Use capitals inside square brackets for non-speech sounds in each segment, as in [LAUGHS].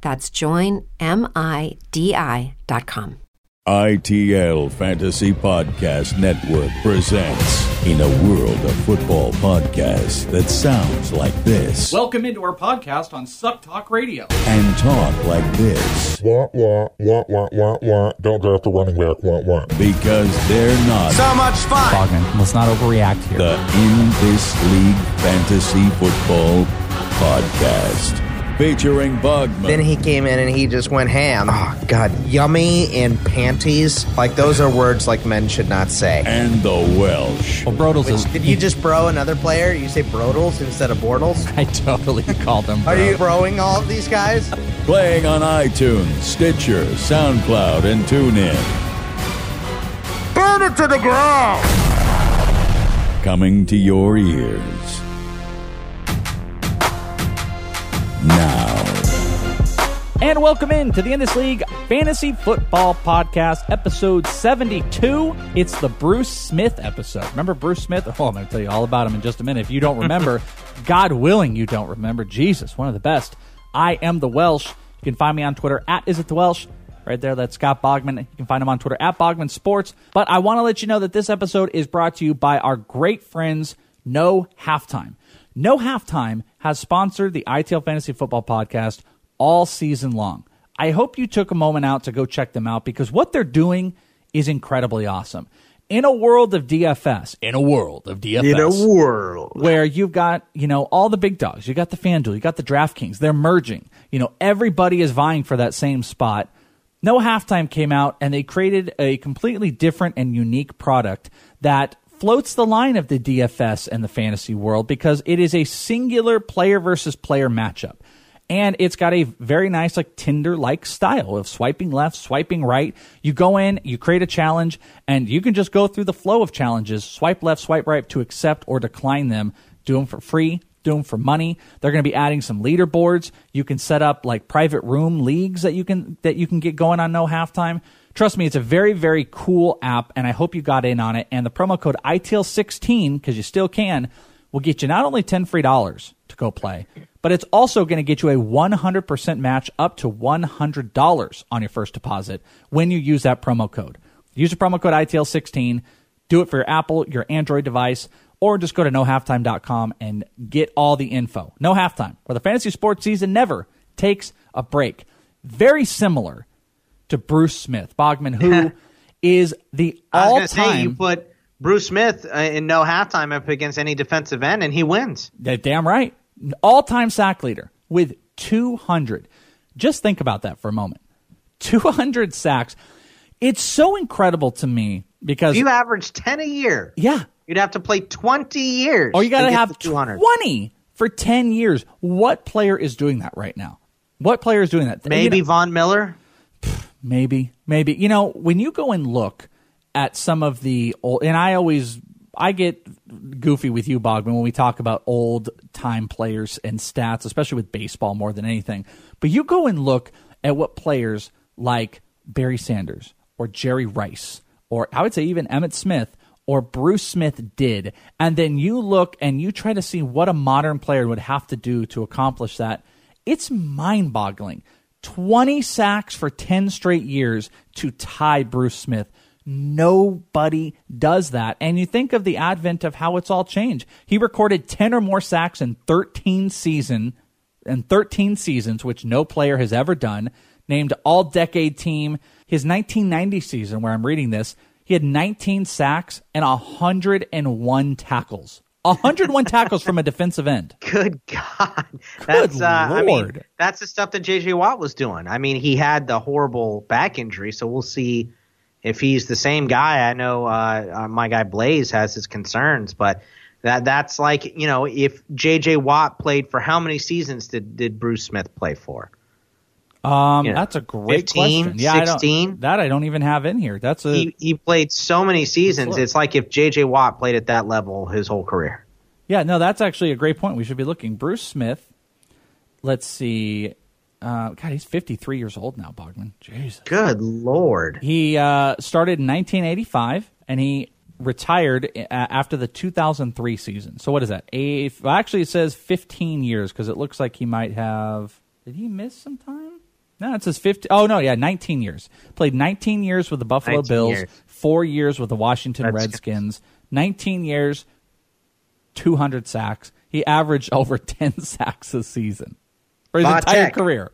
That's joinmidi.com. ITL Fantasy Podcast Network presents In a World of Football Podcasts that sounds like this Welcome into our podcast on Suck Talk Radio. and talk like this Wah, wah, wah, wah, wah, wah. Don't draft the running back. Wah, wah. because they're not So much fun. Bogman, let's not overreact here. the In This League Fantasy Football Podcast featuring Bogman. Then he came in and he just went ham. Oh, God. Yummy and panties. Like, those are words like men should not say. and the Welsh. well, Brodels is. Did you just bro another player? You say Brodels instead of Bortles? [LAUGHS] I totally called him. Are you broing all of these guys? Playing on iTunes, Stitcher, SoundCloud, and TuneIn. Burn it to the ground! coming to your ears. Now, And welcome in to the In This League Fantasy Football Podcast, episode 72. It's the Bruce Smith episode. Remember Bruce Smith? Oh, I'm going to tell you all about him in just a minute. If you don't remember, [LAUGHS] God willing, you don't remember. Jesus, one of the best. I am the Welsh. You can find me on Twitter at Is It The Welsh. Right there, that's Scott Bogman. You can find him on Twitter at Bogman Sports. But I want to let you know that this episode is brought to you by our great friends, No Halftime. No Halftime has sponsored the ITL Fantasy Football Podcast all season long. I hope you took a moment out to go check them out because what they're doing is incredibly awesome. In a world of DFS, in a world of DFS, in a world. where you've got, you know, all the big dogs. You got the FanDuel, you got the DraftKings. They're merging. You know, everybody is vying for that same spot. No halftime came out and they created a completely different and unique product that floats the line of the DFS and the fantasy world because it is a singular player versus player matchup. And it's got a very nice, like Tinder like style of swiping left, swiping right. You go in, you create a challenge, and you can just go through the flow of challenges, swipe left, swipe right to accept or decline them. Do them for free, do them for money. They're going to be adding some leaderboards. You can set up like private room leagues that you can that you can get going on no halftime. Trust me, it's a very very cool app, and I hope you got in on it. And the promo code ITL16 because you still can will get you not only ten free dollars to go play, but it's also going to get you a 100% match up to $100 on your first deposit when you use that promo code. Use the promo code ITL16. Do it for your Apple, your Android device, or just go to nohalftime.com and get all the info. No halftime, where the fantasy sports season never takes a break. Very similar to Bruce Smith, Bogman, who [LAUGHS] is the I was all going to say you put Bruce Smith uh, in no halftime up against any defensive end, and he wins. Damn right. All time sack leader with 200. Just think about that for a moment. 200 sacks. It's so incredible to me because, If you average ten a year, yeah. you'd have to play twenty years. Oh, you got to have two hundred. 20 for 10 years. What player is doing that right now? What player is doing that? Maybe You know, Von Miller. Maybe, maybe. You know, when you go and look at some of the old, and I always, I get goofy with you, Bogman, when we talk about old time players and stats, especially with baseball more than anything. But you go and look at what players like Barry Sanders or Jerry Rice, or I would say even Emmitt Smith or Bruce Smith did, and then you look and you try to see what a modern player would have to do to accomplish that. It's mind boggling. 20 sacks for 10 straight years to tie Bruce Smith. Nobody does that. And you think of the advent of how it's all changed. He recorded 10 or more sacks in 13 season in 13 seasons, which no player has ever done. named All Decade Team. His 1990 season, where I'm reading this, he had 19 sacks and 101 tackles. 101 tackles from a defensive end. [LAUGHS] Good God, that's Good uh, I mean, Lord. that's the stuff that J.J. Watt was doing. I mean, he had the horrible back injury, so we'll see if he's the same guy. I know uh, uh, my guy Blaze has his concerns, but that that's like you know if J.J. Watt played for how many seasons did did Bruce Smith play for? Um, Yeah. that's a great 15, question. Yeah, I 16? don't, that I don't even have in here. That's a He he played so many seasons. It's like if J.J. Watt played at that level his whole career. yeah. No, that's actually a great point. We should be looking. Bruce Smith. Let's see. Uh, God, he's 53 years old now, Bogman. Jesus. Good Lord. He uh, started in 1985 and he retired uh, after the 2003 season. So what is that? A, well, actually, it says 15 years because it looks like he might have. Did he miss some time? No, it says 50. Oh no, yeah, 19 years. Played 19 years with the Buffalo 19 Bills, years. four years with the Washington Redskins. Redskins, 19 years, 200 sacks. He averaged [LAUGHS] over 10 sacks a season for his Vatek. entire career.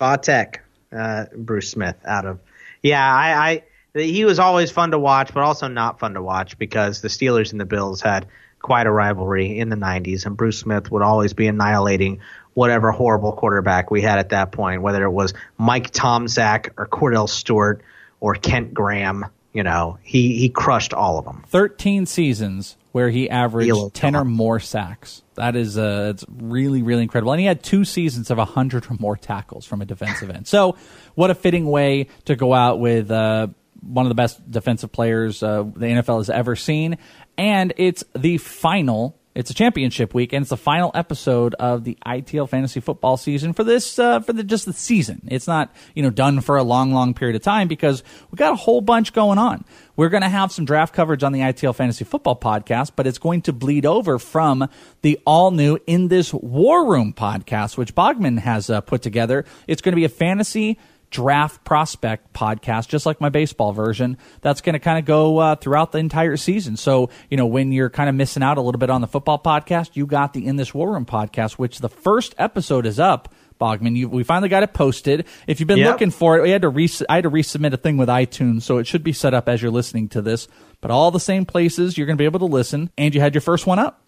Vatek, uh, Bruce Smith out of. Yeah, I, I he was always fun to watch, but also not fun to watch because the Steelers and the Bills had quite a rivalry in the 90s, and Bruce Smith would always be annihilating whatever horrible quarterback we had at that point, whether it was Mike Tomczak or Kordell Stewart or Kent Graham. You know, he he crushed all of them. 13 seasons where he averaged 10 or more sacks. That is uh, it's really, really incredible. And he had two seasons of 100 or more tackles from a defensive end. So, what a fitting way to go out with uh, one of the best defensive players uh, the NFL has ever seen. And it's the final. It's a championship week, and it's the final episode of the ITL fantasy football season for this uh, for the just the season. It's not you know done for a long, long period of time because we got a whole bunch going on. We're going to have some draft coverage on the ITL Fantasy Football podcast, but it's going to bleed over from the all new In This War Room podcast, which Bogman has uh, put together. It's going to be a fantasy draft prospect podcast, just like my baseball version. That's going to kind of go uh, throughout the entire season. So, you know, when you're kind of missing out a little bit on the football podcast, you got the In This War Room podcast, which the first episode is up. Bogman, you, we finally got it posted. If you've been Yep. looking for it, we had to res- I had to resubmit a thing with iTunes, so it should be set up as you're listening to this. But all the same places you're going to be able to listen. And you had your first one up.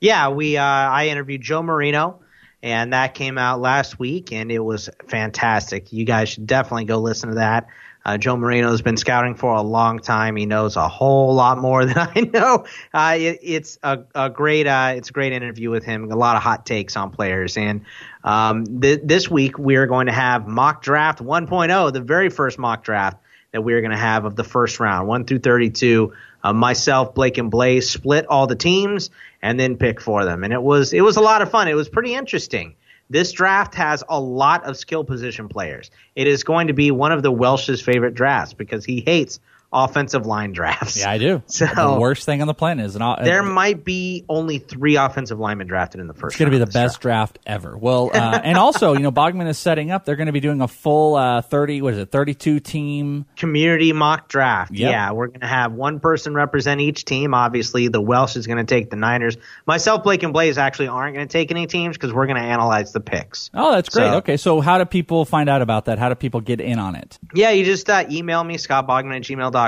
Yeah, we uh, I interviewed Joe Marino, and that came out last week, and it was fantastic. You guys should definitely go listen to that. Uh, Joe Marino has been scouting for a long time. He knows a whole lot more [LAUGHS] than I know. Uh, it, it's a, a great uh, it's a great interview with him. A lot of hot takes on players, and um, th- this week we are going to have mock draft 1.0, the very first mock draft that we're going to have of the first round, 1 through 32. Uh, myself, Blake, and Blaze split all the teams and then pick for them. And it was it was a lot of fun. It was pretty interesting. This draft has a lot of skill position players. It is going to be one of the Welsh's favorite drafts because he hates offensive line drafts. Yeah, I do. [LAUGHS] So- the worst thing on the planet is an. o- There might be only three offensive linemen drafted in the first. It's going to be the round of this best draft ever. Well, [LAUGHS] uh, and also, you know, Bogman is setting up. They're going to be doing a full uh, thirty. What is it? Thirty-two team. community mock draft. Yep. Yeah, we're going to have one person represent each team. Obviously, the Welsh is going to take the Niners. Myself, Blake, and Blaze actually aren't going to take any teams because we're going to analyze the picks. Oh, that's great. So- okay, so how do people find out about that? How do people get in on it? Yeah, you just uh, email me, Scott Bogman at gmail.com,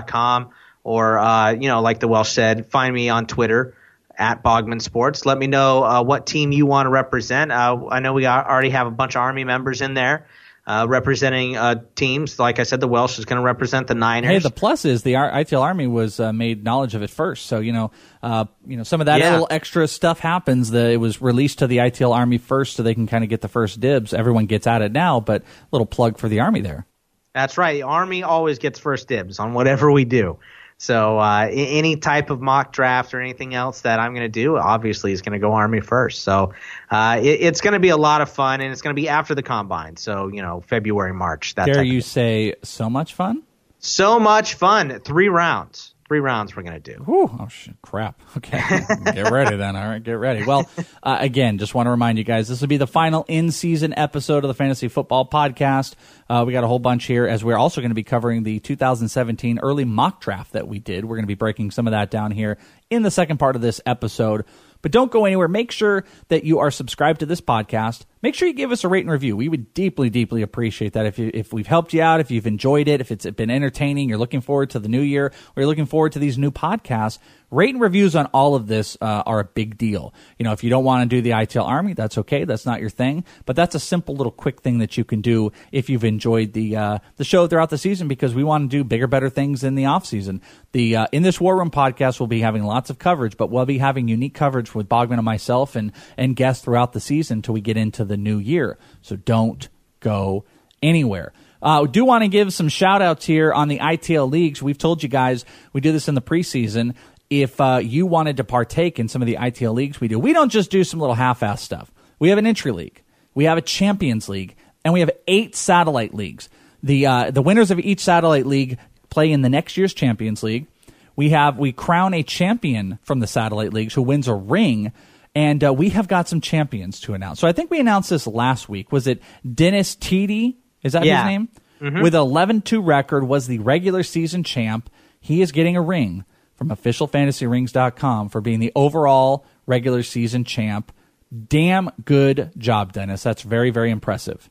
or, uh, you know, like the Welsh said, find me on Twitter at Bogman Sports. Let me know uh, what team you want to represent. Uh, I know we already have a bunch of Army members in there uh, representing uh, teams. Like I said, the Welsh is going to represent the Niners. Hey, the plus is the R- ITL Army was uh, made knowledge of it first, so you know, uh, you know, some of that Yeah. little extra stuff happens. The, it was released to the ITL Army first, so they can kind of get the first dibs. Everyone gets at it now, but little plug for the Army there. That's right. The Army always gets first dibs on whatever we do. So uh, any type of mock draft or anything else that I'm going to do, obviously, is going to go Army first. So uh, it, it's going to be a lot of fun, and it's going to be after the combine. So you know, February, March. That Dare you say so much fun? So much fun. Three rounds. Three rounds we're going to do. Whew, oh shit, crap. Okay, [LAUGHS] get ready then. All right, get ready. Well, uh, again, just want to remind you guys, this will be the final in-season episode of the Fantasy Football Podcast. Uh, we got a whole bunch here, as we're also going to be covering the 2017 early mock draft that we did. We're going to be breaking some of that down here in the second part of this episode. But don't go anywhere. Make sure that you are subscribed to this podcast. Make sure you give us a rate and review. We would deeply, deeply appreciate that. If you, if we've helped you out, if you've enjoyed it, if it's been entertaining, you're looking forward to the new year, or you're looking forward to these new podcasts, rate and reviews on all of this uh, are a big deal. You know, if you don't want to do the ITL Army, that's okay. That's not your thing, but that's a simple little quick thing that you can do if you've enjoyed the uh, the show throughout the season because we want to do bigger, better things in the off season. The uh, in this War Room podcast, we'll be having lots of coverage, but we'll be having unique coverage with Bogman and myself and and guests throughout the season until we get into the new year. So don't go anywhere. Uh, do want to give some shout outs here on the ITL leagues. We've told you guys we do this in the preseason. If uh, you wanted to partake in some of the ITL leagues we do, we don't just do some little half ass stuff. We have an entry league, we have a champions league, and we have eight satellite leagues. The, uh, the winners of each satellite league play in the next year's champions league. We have we crown a champion from the satellite leagues who wins a ring and uh, we have got some champions to announce. So I think we announced this last week. Was it Dennis Teedy? Is that Yeah. his name? With 11 2 record, was the regular season champ. He is getting a ring from officialfantasyrings.com for being the overall regular season champ. Damn good job, Dennis. That's very, very impressive.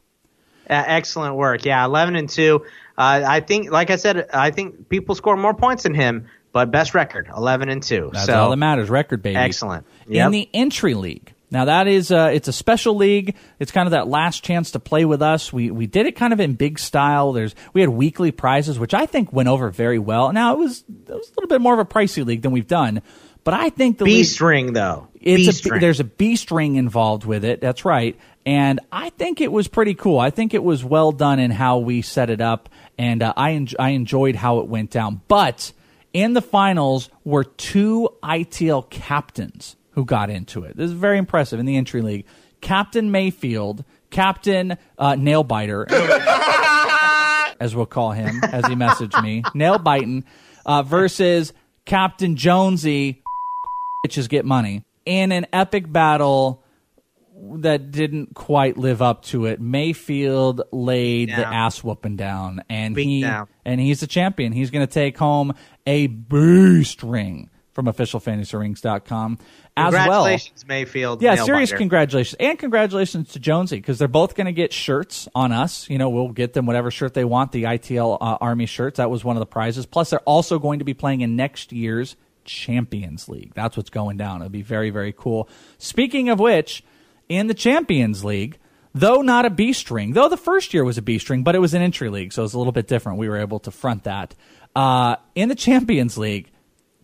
Uh, excellent work. Yeah, 11 and 2. Uh, I think, like I said, I think people score more points than him, but best record, 11 and 2. That's so, all that matters. Record, baby. Excellent. In the entry league. Now that is uh, it's a special league. It's kind of that last chance to play with us. We we did it kind of in big style. There's we had weekly prizes, which I think went over very well. Now it was it was a little bit more of a pricey league than we've done, but I think the Beast league, ring, though. it's Beast a, ring. there's a beast ring involved with it. That's right. And I think it was pretty cool. I think it was well done in how we set it up, and uh, I en- I enjoyed how it went down. But in the finals were two ITL captains who got into it. This is very impressive in the entry league. Captain Mayfield, Captain uh, Nailbiter, [LAUGHS] as we'll call him, as he messaged me, nail biting, uh, versus Captain Jonesy, bitches get money in an epic battle that didn't quite live up to it. Mayfield laid the ass whooping down, and Beat he down. and he's the champion. He's going to take home a boost ring from officialfantasyrings.com as well. Congratulations, Mayfield. Yeah, serious biter. congratulations. And congratulations to Jonesy because they're both going to get shirts on us. You know, we'll get them whatever shirt they want, the ITL uh, Army shirts. That was one of the prizes. Plus, they're also going to be playing in next year's Champions League. That's what's going down. It'll be very, very cool. Speaking of which, in the Champions League, though not a B string, though the first year was a B string, but it was an entry league, so it was a little bit different. We were able to front that. Uh, in the Champions League,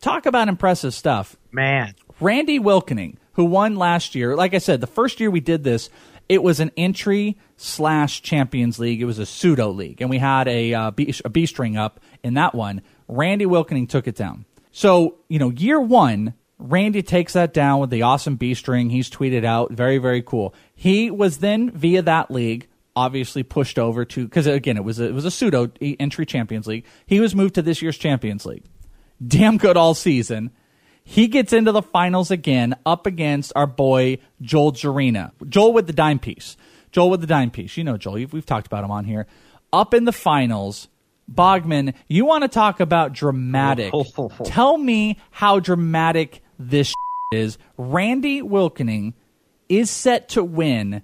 talk about impressive stuff. Man. Randy Wilkening, who won last year, like I said, the first year we did this, it was an entry slash Champions League. It was a pseudo league, and we had a, uh, B, a B string up in that one. Randy Wilkening took it down. So, you know, year one, Randy takes that down with the awesome B string. He's tweeted out. Very, very cool. He was then, via that league, obviously pushed over to, because again, it was a, it was a pseudo entry Champions League. He was moved to this year's Champions League damn good all season. He gets into the finals again up against our boy Joel Jarena. Joel with the dime piece. Joel with the dime piece. You know Joel. You've- We've talked about him on here. Up in the finals, Bogman, you want to talk about dramatic. [LAUGHS] Tell me how dramatic this [LAUGHS] is. Randy Wilkening is set to win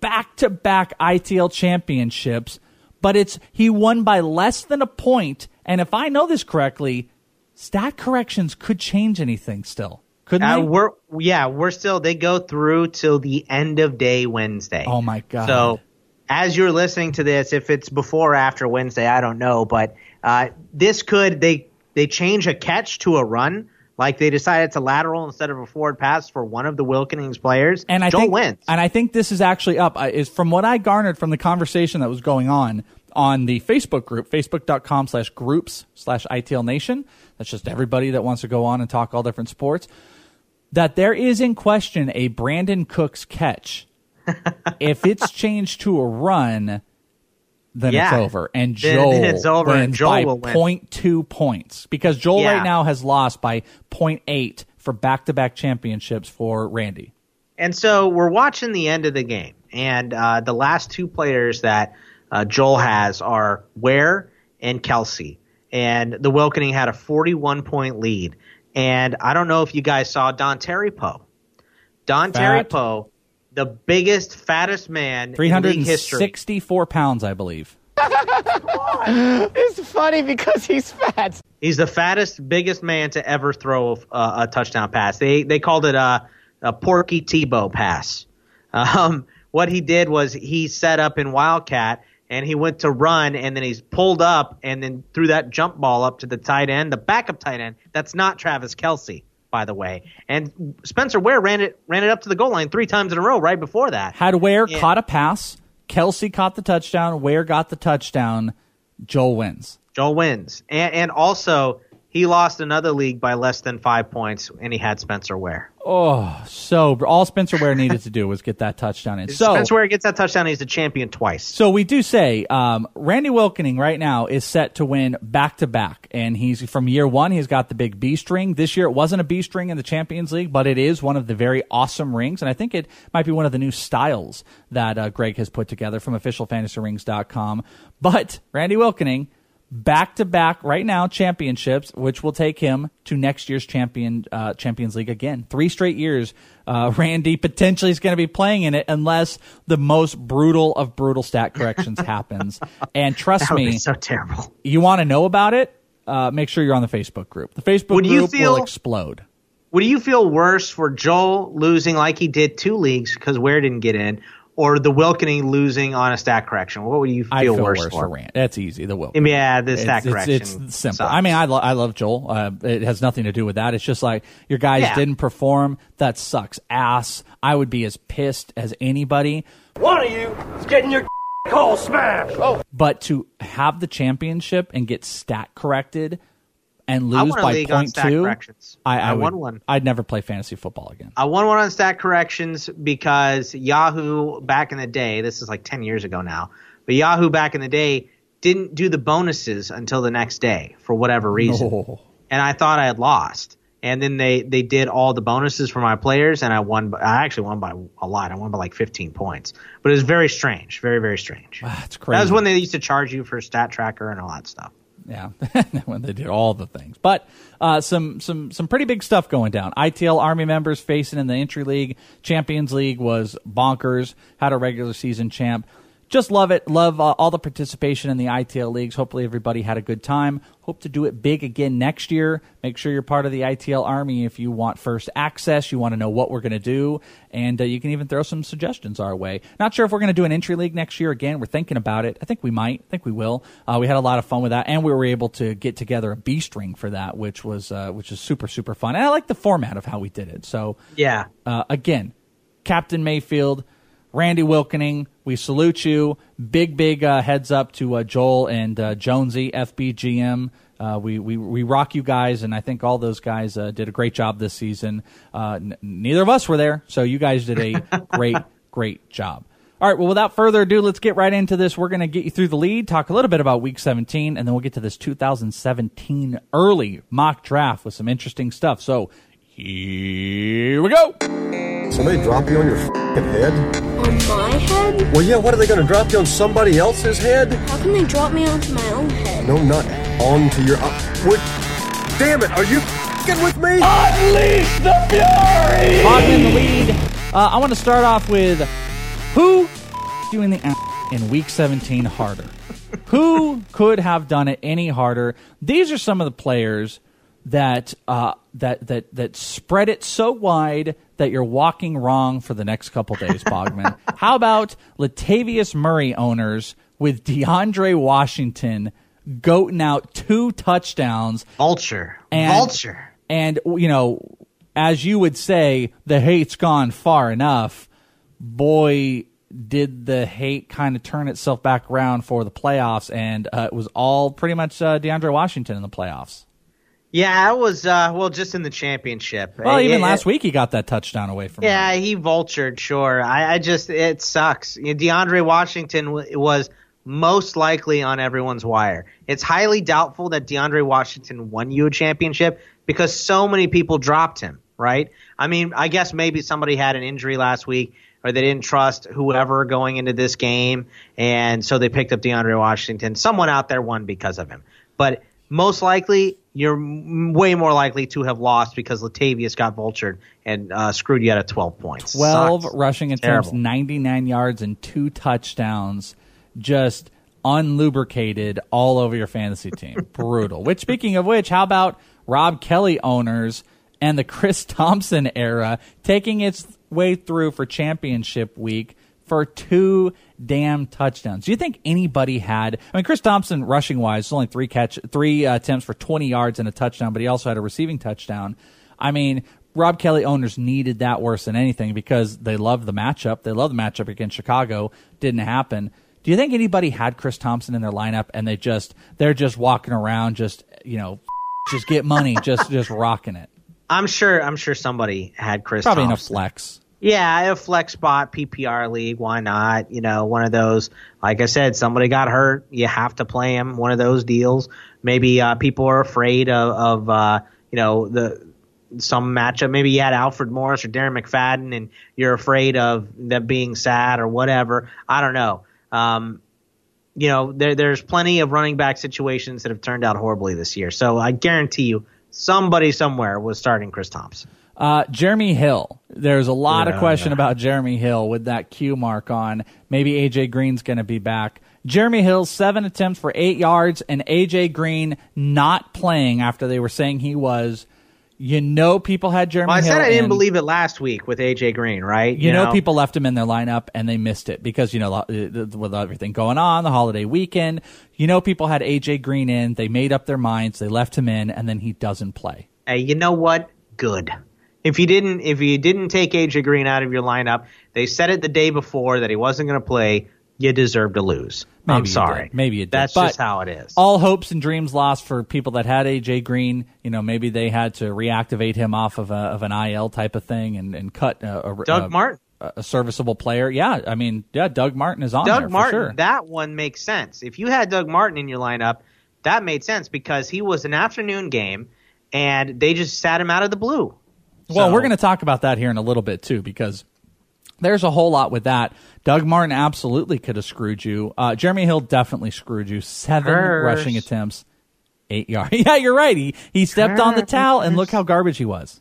back to back ITL championships, but it's he won by less than a point. And if I know this correctly, stat corrections could change anything still. Couldn't Uh, they? we're yeah, we're still they go through till the end of day Wednesday. Oh my god. So as you're listening to this, if it's before or after Wednesday, I don't know, but uh, this could they they change a catch to a run, like they decided to lateral instead of a forward pass for one of the Wilkening's players. and I Joel think wins. and I think this is actually up is from what I garnered from the conversation that was going on on the Facebook group, facebook.com slash groups slash ITL Nation. That's just everybody that wants to go on and talk all different sports. That there is in question a Brandin Cooks catch. [LAUGHS] if it's changed to a run, then Yeah. it's over. And Joel then it's over and Joel by will win. 0.2 points because Joel Yeah. right now has lost by 0.8 for back-to-back championships for Randy. And so we're watching the end of the game, and uh, the last two players that uh, Joel has are Ware and Kelce. And the Wilkening had a 41 point lead. And I don't know if you guys saw Dontari Poe. Don Fat. Terry Poe the biggest, fattest man in league history. 364 pounds, I believe. [LAUGHS] It's funny because he's fat. He's the fattest, biggest man to ever throw a, a touchdown pass. They they called it a, a Porky Tebow pass. Um, what he did was he set up in Wildcat and he went to run and then he's pulled up and then threw that jump ball up to the tight end, the backup tight end. That's not Travis Kelce, by the way. And Spencer Ware ran it ran it up to the goal line three times in a row right before that. Had Ware Yeah. caught a pass, Kelce caught the touchdown, Ware got the touchdown, Joel wins. Joel wins. And, and also, he lost another league by less than five points, and he had Spencer Ware. Oh, so all Spencer Ware needed to do was get that touchdown in. So Spencer Ware gets that touchdown, he's the champion twice. So we do say um, Randy Wilkening right now is set to win back to back, and he's from year one. He's got the big B string. This year it wasn't a B string in the Champions League, but it is one of the very awesome rings, and I think it might be one of the new styles that uh, Greg has put together from officialfantasyrings.com. But Randy Wilkening back to back right now championships, which will take him to next year's champion uh, Champions League again. Three straight years. Uh, [LAUGHS] Randy potentially is going to be playing in it unless the most brutal of brutal stat corrections happens. [LAUGHS] And trust me, be so terrible. you want to know about it? Uh, make sure you're on the Facebook group. The Facebook Would you group feel- will explode. Would you feel worse for Joel losing like he did two leagues because Ware didn't get in, or the Wilkening losing on a stat correction? What would you feel, I feel worse, worse, for Rand. That's easy. The Wilkening. Yeah, the stat it's, correction. It's, it's simple. sucks. I mean, I, lo- I love Joel. Uh, it has nothing to do with that. It's just like your guys Yeah. didn't perform. That sucks ass. I would be as pissed as anybody. One of you is getting your [LAUGHS] hole smashed. Oh, But to have the championship and get stat corrected and lose by point two, corrections. I, I, I would, won one. I'd never play fantasy football again. I won one on stat corrections because Yahoo back in the day, this is like 10 years ago now, but Yahoo back in the day didn't do the bonuses until the next day for whatever reason. No. And I thought I had lost. And then they, they did all the bonuses for my players, and I won. I actually won by a lot. I won by like 15 points. But it was very strange. Very, very strange. Ah, that's crazy. That was when they used to charge you for stat tracker and all that stuff. Yeah, [LAUGHS] when they did all the things. But uh, some some some pretty big stuff going down. ITL Army members facing in the entry league, Champions League was bonkers. Had a regular season champ. Just love it. Love uh, all the participation in the ITL leagues. Hopefully everybody had a good time. Hope to do it big again next year. Make sure you're part of the ITL Army if you want first access. You want to know what we're going to do, and uh, you can even throw some suggestions our way. Not sure if we're going to do an entry league next year again. We're thinking about it. I think we might. I think we will. Uh, we had a lot of fun with that, and we were able to get together a B string for that, which was uh, which is super super fun. And I like the format of how we did it. So Yeah. uh, again, Captain Mayfield, Randy Wilkening, we salute you. Big, big uh, heads up to uh, Joel and uh, Jonesy, FBGM. Uh, we, we we rock you guys, and I think all those guys uh, did a great job this season. Uh, n- neither of us were there, so you guys did a [LAUGHS] great, great job. All right, well, without further ado, let's get right into this. We're going to get you through the lead, talk a little bit about Week 17, and then we'll get to this 2017 early mock draft with some interesting stuff. So here we go. Somebody drop you on your fing head? On my head? Well, yeah, what are they going to drop you on somebody else's head? How can they drop me onto my own head? No, not onto your. Uh, what? Damn it, are you fing with me? unleash the fury! Bogman in the lead. Uh, I want to start off with who doing the in week 17 harder? who could have done it any harder? These are some of the players that uh, that that that spread it so wide that you're walking wrong for the next couple days, Bogman. [LAUGHS] How about Latavius Murray owners with DeAndre Washington goating out two touchdowns Vulture. and, Vulture. And you know, as you would say, the hate's gone far enough. Boy, did the hate kind of turn itself back around for the playoffs, and uh, it was all pretty much uh, DeAndre Washington in the playoffs. Yeah, it was, uh, well, just in the championship. Well, even It- last week he got that touchdown away from. Yeah, he vultured, sure. I, I just, it sucks. DeAndre Washington w- was most likely on everyone's wire. It's highly doubtful that DeAndre Washington won you a championship because so many people dropped him, right? I mean, I guess maybe somebody had an injury last week or they didn't trust whoever going into this game, and so they picked up DeAndre Washington. Someone out there won because of him. But most likely, you're way more likely to have lost because Latavius got vultured and uh, screwed you out of 12 points. 12 Sucks. rushing attempts, 99 yards, and two touchdowns. Just unlubricated all over your fantasy team. [LAUGHS] Brutal. Which, speaking of which, how about Rob Kelley owners and the Chris Thompson era taking its way through for championship week for two damn touchdowns? Do you think anybody had? I mean, Chris Thompson rushing wise, only three catch, three uh, attempts for 20 yards and a touchdown, but he also had a receiving touchdown. I mean, Rob Kelley owners needed that worse than anything because they love the matchup. They love the matchup against Chicago. Didn't happen. Do you think anybody had Chris Thompson in their lineup and they just they're just walking around just you know [LAUGHS] just get money just just rocking it? I'm sure. I'm sure somebody had Chris. Probably in a Thompson. flex. Yeah, a flex spot, PPR league. Why not? You know, one of those. Like I said, somebody got hurt. You have to play him. One of those deals. Maybe uh, people are afraid of, of uh, you know, the some matchup. Maybe you had Alfred Morris or Darren McFadden, and you're afraid of them being sad or whatever. I don't know. Um, you know, there, there's plenty of running back situations that have turned out horribly this year. So I guarantee you, somebody somewhere was starting Chris Thompson. Uh, Jeremy Hill. There's a lot of Yeah. question about Jeremy Hill with that Q mark on. Maybe AJ Green's going to be back. Jeremy Hill, seven attempts for eight yards, and AJ Green not playing after they were saying he was. You know, people had Jeremy Well, I Hill. said I didn't in. believe it last week with AJ Green, right? You, know, people left him in their lineup and they missed it because you know uh, with everything going on, the holiday weekend. You know, people had AJ Green in. They made up their minds. They left him in, and then he doesn't play. Hey, you know what? Good. If you didn't, if you didn't take AJ Green out of your lineup, they said it the day before that he wasn't going to play. You deserve to lose. Maybe I'm sorry. Maybe you did. That's But just how it is. All hopes and dreams lost for people that had AJ Green. You know, maybe they had to reactivate him off of, a, of an IL type of thing and, and cut a, a, Doug a- Martin. a, serviceable player. Yeah, I mean, yeah, Doug Martin is on there Doug for Martin, sure. that one makes sense. If you had Doug Martin in your lineup, that made sense because he was an afternoon game, and they just sat him out of the blue. Well, So- we're going to talk about that here in a little bit too, because there's a whole lot with that. Doug Martin absolutely could have screwed you. Uh, Jeremy Hill definitely screwed you. Seven Curse. rushing attempts, eight yards. [LAUGHS] yeah, you're right. He he stepped on the towel, and look how garbage he was.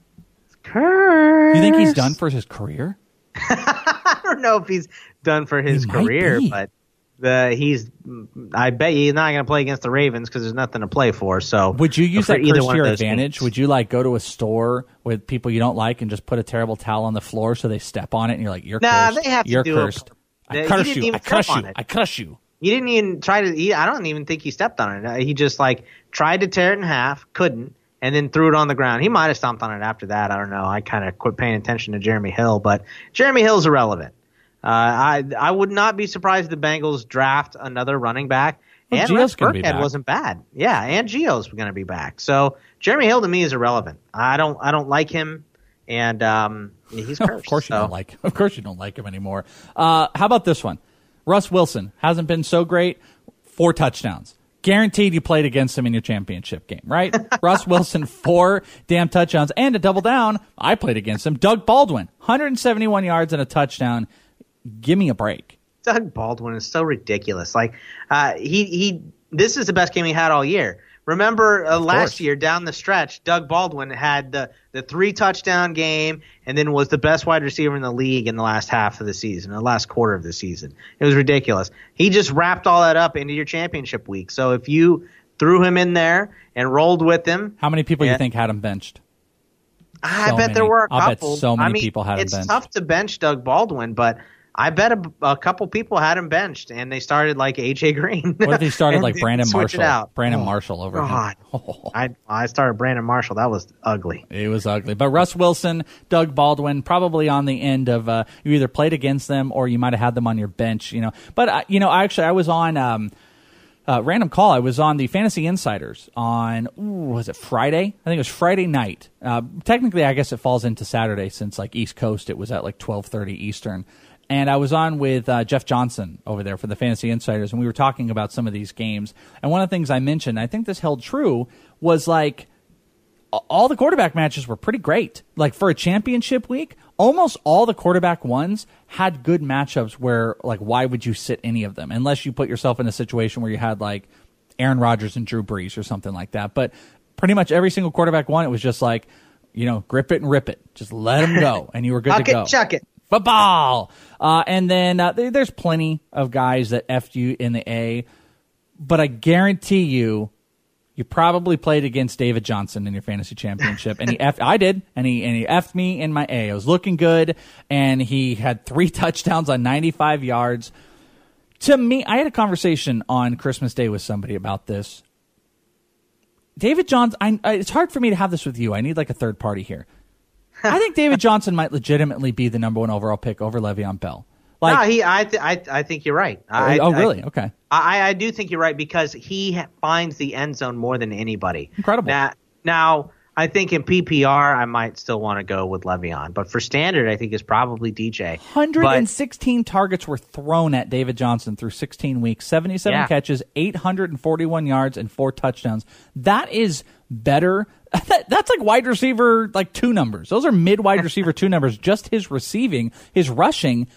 Curse. You think he's done for his career? [LAUGHS] I don't know if he's done for his He career, but the he's. I bet you he's not going to play against the Ravens because there's nothing to play for. So Would you use that either curse one to your advantage? teams. Would you like go to a store with people you don't like and just put a terrible towel on the floor so they step on it and you're like, you're Nah, cursed. they have to you're do it. cursed. They- I curse you. I crush you. I crush you. He didn't even try to. He, I don't even think he stepped on it. Uh, He just like tried to tear it in half, couldn't, and then threw it on the ground. He might have stomped on it after that. I don't know. I kind of quit paying attention to Jeremy Hill, but Jeremy Hill's irrelevant. Uh, I I would not be surprised if the Bengals draft another running back. Well, and Gio's Rex gonna be Burkhead back. wasn't bad. Yeah, and Gio's going to be back. So Jeremy Hill to me is irrelevant. I don't I don't like him, and um, he's [LAUGHS] cursed. Of course you so. don't like. Of course you don't like him anymore. Uh, how about this one? Russ Wilson hasn't been so great. Four touchdowns. Guaranteed you played against him in your championship game, right? [LAUGHS] Russ Wilson, four damn touchdowns and a double down. I played against him. Doug Baldwin, 171 yards and a touchdown. Give me a break. Doug Baldwin is so ridiculous. Like uh, he he, this is the best game he had all year. Remember uh, last year down the stretch, Doug Baldwin had the the three touchdown game, and then was the best wide receiver in the league in the last half of the season, the last quarter of the season. It was ridiculous. He just wrapped all that up into your championship week. So if you threw him in there and rolled with him, How many people Yeah. you think had him benched? I So bet there many. were a couple. so many I mean, people had him it's tough to bench Doug Baldwin, but I bet a, a couple people had him benched, and they started like AJ Green. What if he [LAUGHS] started like Brandon Marshall? Brandon Oh, Marshall over God. him. [LAUGHS] I I started Brandon Marshall. That was ugly. It was ugly. But Russ Wilson, Doug Baldwin, probably on the end of uh, you either played against them or you might have had them on your bench. You know, but uh, you know, actually, I was on um, uh, random call. I was on the Fantasy Insiders on ooh, was it Friday? I think it was Friday night. Uh, technically, I guess it falls into Saturday since like East Coast. It was at like twelve thirty Eastern. And I was on with uh, Jeff Johnson over there for the Fantasy Insiders, and we were talking about some of these games. And one of the things I mentioned, I think this held true, was like all the quarterback matches were pretty great. Like for a championship week, almost all the quarterback ones had good matchups where like why would you sit any of them unless you put yourself in a situation where you had like Aaron Rodgers and Drew Brees or something like that. But Pretty much every single quarterback won. It was just like, you know, grip it and rip it. Just let them go, and you were good Huck to it, go. chuck it. Football. Uh, and then uh, there, there's plenty of guys that effed you in the A, but I guarantee you, you probably played against David Johnson in your fantasy championship, and he effed, I did, and he and he effed me in my A. I was looking good, and he had three [LAUGHS] touchdowns on 95 yards. To me, I had a conversation on Christmas Day with somebody about this. David Johnson, I, I, it's hard for me to have this with you. I need like a third party here. I think David Johnson might legitimately be the number one overall pick over Le'Veon Bell. Like, no, he. I, th- I. I think you're right. Oh, I, oh, really? I, okay. I, I do think you're right because he finds the end zone more than anybody. Incredible. Now, now I think in PPR I might still want to go with Le'Veon, but for standard I think is probably DJ. 116 targets were thrown at David Johnson through 16 weeks, 77 Yeah. catches, 841 yards, and four touchdowns. That is better. [LAUGHS] That, that's like wide receiver like two numbers. Those are mid wide [LAUGHS] receiver two numbers. Just his receiving, his rushing,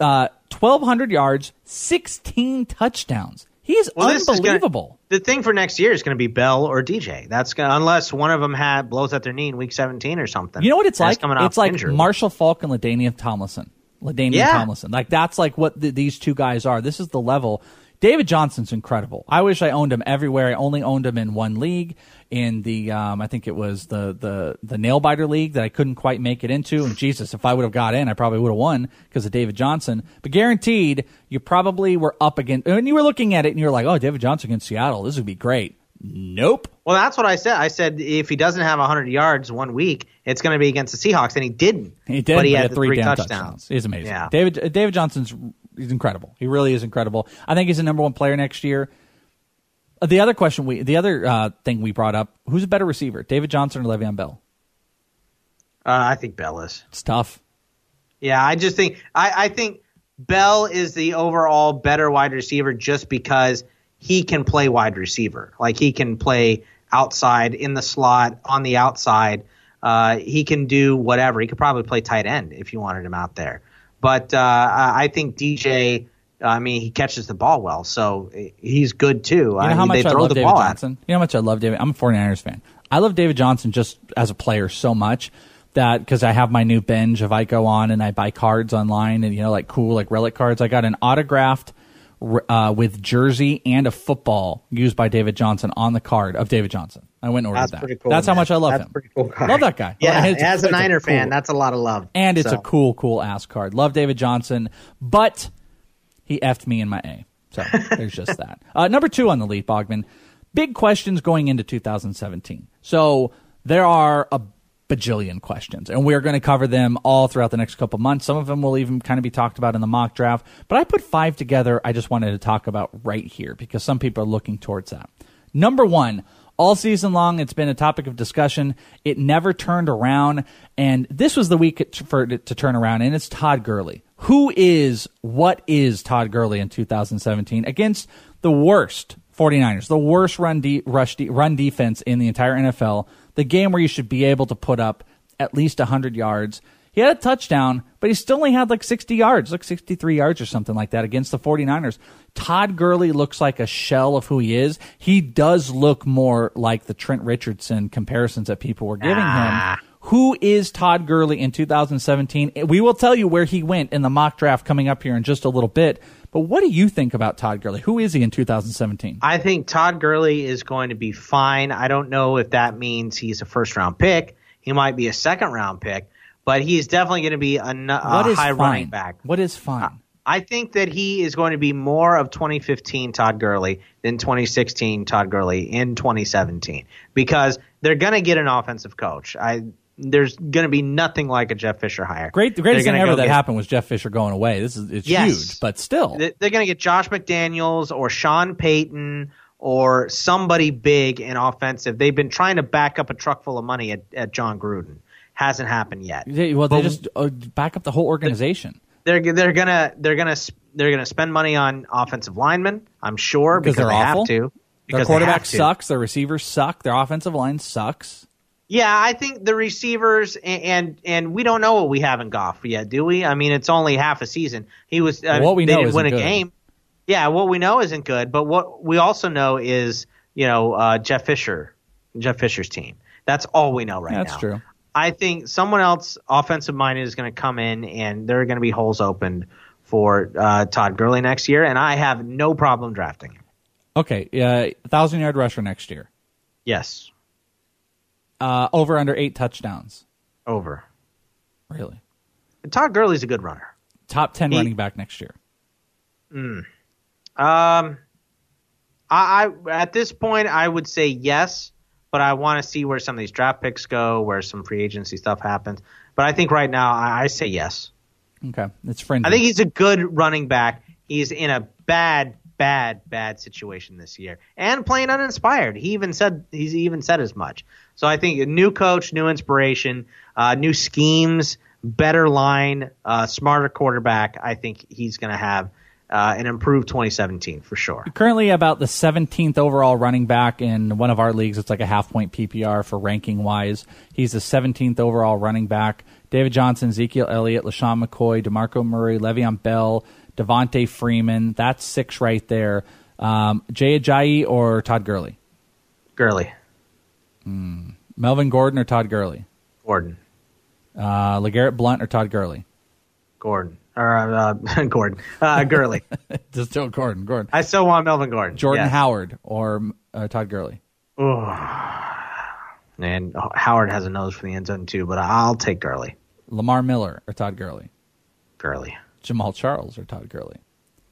uh, 1,200 yards, 16 touchdowns. He is Well, this is gonna- unbelievable. The thing for next year is going to be Bell or DJ. That's gonna, unless one of them had blows out their knee in week 17 or something. You know what it's like? Coming off It's like injury. Marshall Faulk and LaDainian Tomlinson. LaDainian Yeah. Tomlinson. Like that's like what th these two guys are. This is the level. David Johnson's incredible. I wish I owned him everywhere. I only owned him in one league, in the um, I think it was the the the nail biter league that I couldn't quite make it into. And Jesus, if I would have got in, I probably would have won because of David Johnson. But guaranteed, you probably were up against. And you were looking at it, and you were like, "Oh, David Johnson against Seattle. This would be great." Nope. Well, that's what I said. I said if he doesn't have 100 yards one week, it's going to be against the Seahawks, and he didn't. He did, but he had, had the three, touchdowns. touchdowns. He's amazing. Yeah. David David Johnson's he's incredible. He really is incredible. I think he's the number one player next year. Uh, The other question we, the other uh, thing we brought up: who's a better receiver, David Johnson or Le'Veon Bell? Uh, I think Bell is. It's tough. Yeah, I just think I, I think Bell is the overall better wide receiver just because he can play wide receiver. Like he can play outside in the slot on the outside. Uh, he can do whatever. He could probably play tight end if you wanted him out there. But uh, I I think DJ. I mean, he catches the ball well, so he's good too. You know I how mean, much they I throw love the David ball at. Johnson. You know how much I love David. I'm a 49ers fan. I love David Johnson just as a player so much that because I have my new binge of I go on and I buy cards online and you know like cool like relic cards. I got an autographed uh, with jersey and a football used by David Johnson on the card of David Johnson. I went and ordered That's that. pretty cool. That's how much I love That's him. Pretty cool card. Love that guy. Yeah, It's- as a it's Niner cool- fan, that's a lot of love. and it's So. a cool, cool ass card. Love David Johnson, but he effed me in my A. So there's just that. [LAUGHS] Uh, number two on the lead, Bogman. Big questions going into 2017. So there are a bajillion questions, and we're going to cover them all throughout the next couple months. Some of them will even kind of be talked about in the mock draft. But I put five together. I just wanted to talk about right here because some people are looking towards that. Number one, all season long, it's been a topic of discussion. It never turned around, and this was the week for it to turn around, and it's Todd Gurley. Who is, what is Todd Gurley in 2017 against the worst 49ers, the worst run, de- rush de- run defense in the entire NFL, the game where you should be able to put up at least 100 yards. He had a touchdown, but he still only had like 60 yards, like 63 yards or something like that against the 49ers. Todd Gurley looks like a shell of who he is. He does look more like the Trent Richardson comparisons that people were giving him. Ah. Who is Todd Gurley in 2017? We will tell you where he went in the mock draft coming up here in just a little bit. But what do you think about Todd Gurley? Who is he in 2017? I think Todd Gurley is going to be fine. I don't know if that means he's a first round pick. He might be a second round pick, but he's definitely going to be a is high fine? running back. What is fine? I think that he is going to be more of 2015 Todd Gurley than 2016 Todd Gurley in 2017 because they're going to get an offensive coach. I there's going to be nothing like a Jeff Fisher hire. Great, the greatest thing ever go that get- happened was Jeff Fisher going away. This is it's Yes. huge, but still, They- They're going to get Josh McDaniels or Sean Payton or somebody big and offensive. They've been trying to back up a truck full of money at, at Jon Gruden. Hasn't happened yet. They- well, they just uh, back up the whole organization they're they're gonna they're gonna they're gonna spend money on offensive linemen. I'm sure because because, they're they awful. have to. Their Because they quarterback sucks. Their receivers suck. Their offensive line sucks. Yeah, I think the receivers and, and and we don't know what we have in Goff yet, do we? I mean, it's only half a season. He was uh, What we they know didn't win a good. game. Yeah, what we know isn't good, but what we also know is you know uh, Jeff Fisher Jeff Fisher's team. That's all we know right That's now. That's true. I think someone else offensive minded is going to come in and there are going to be holes opened for uh, Todd Gurley next year, and I have no problem drafting him. Okay, uh, thousand yard rusher next year. Yes, Uh, over under eight touchdowns. over. Really? Todd Gurley's a good runner. Top ten He- running back next year. Um, I, I at this point I would say yes, but I want to see where some of these draft picks go, where some free agency stuff happens. But I think right now I, I say yes. Okay, it's fringy. I think he's a good running back. He's in a bad, bad, bad situation this year, and playing uninspired. He even said he's even said as much. So I think a new coach, new inspiration, uh, new schemes, better line, uh, smarter quarterback. I think he's going to have uh, an improved 2017 for sure. currently about the 17th overall running back in one of our leagues. It's like a half point PPR for ranking wise. He's the 17th overall running back. David Johnson, Ezekiel Elliott, LeSean McCoy, DeMarco Murray, Le'Veon Bell, Devonta Freeman. That's six right there. Um, Jay Ajayi or Todd Gurley? Gurley, Melvin Gordon or Todd Gurley? Gordon, Uh, LeGarrette Blount or Todd Gurley? Gordon, or uh, [LAUGHS] Gordon, uh, Gurley. [LAUGHS] Just still Gordon. Gordon. I still want Melvin Gordon. Jordan Yes. Howard or uh, Todd Gurley? And Howard has a nose for the end zone too, but I'll take Gurley. Lamar Miller or Todd Gurley? Gurley, Jamaal Charles or Todd Gurley?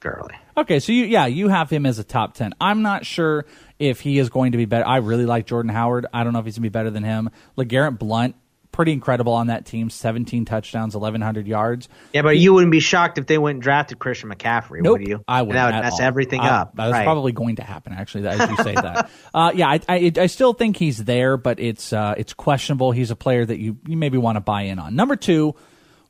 Gurley. Okay, so you yeah, you have him as a top 10. I'm not sure if he is going to be better. I really like Jordan Howard. I don't know if he's going to be better than him. LeGarrette Blount, pretty incredible on that team, 17 touchdowns, 1100 yards. Yeah, but you wouldn't be shocked if they went and drafted Christian McCaffrey, Nope, would you? I wouldn't. That would mess all. everything I- up. That's Right. probably going to happen, actually, as you say that. [LAUGHS] Uh, yeah, I, I, I still think he's there, but it's uh, it's questionable. He's a player that you, you maybe want to buy in on. Number two,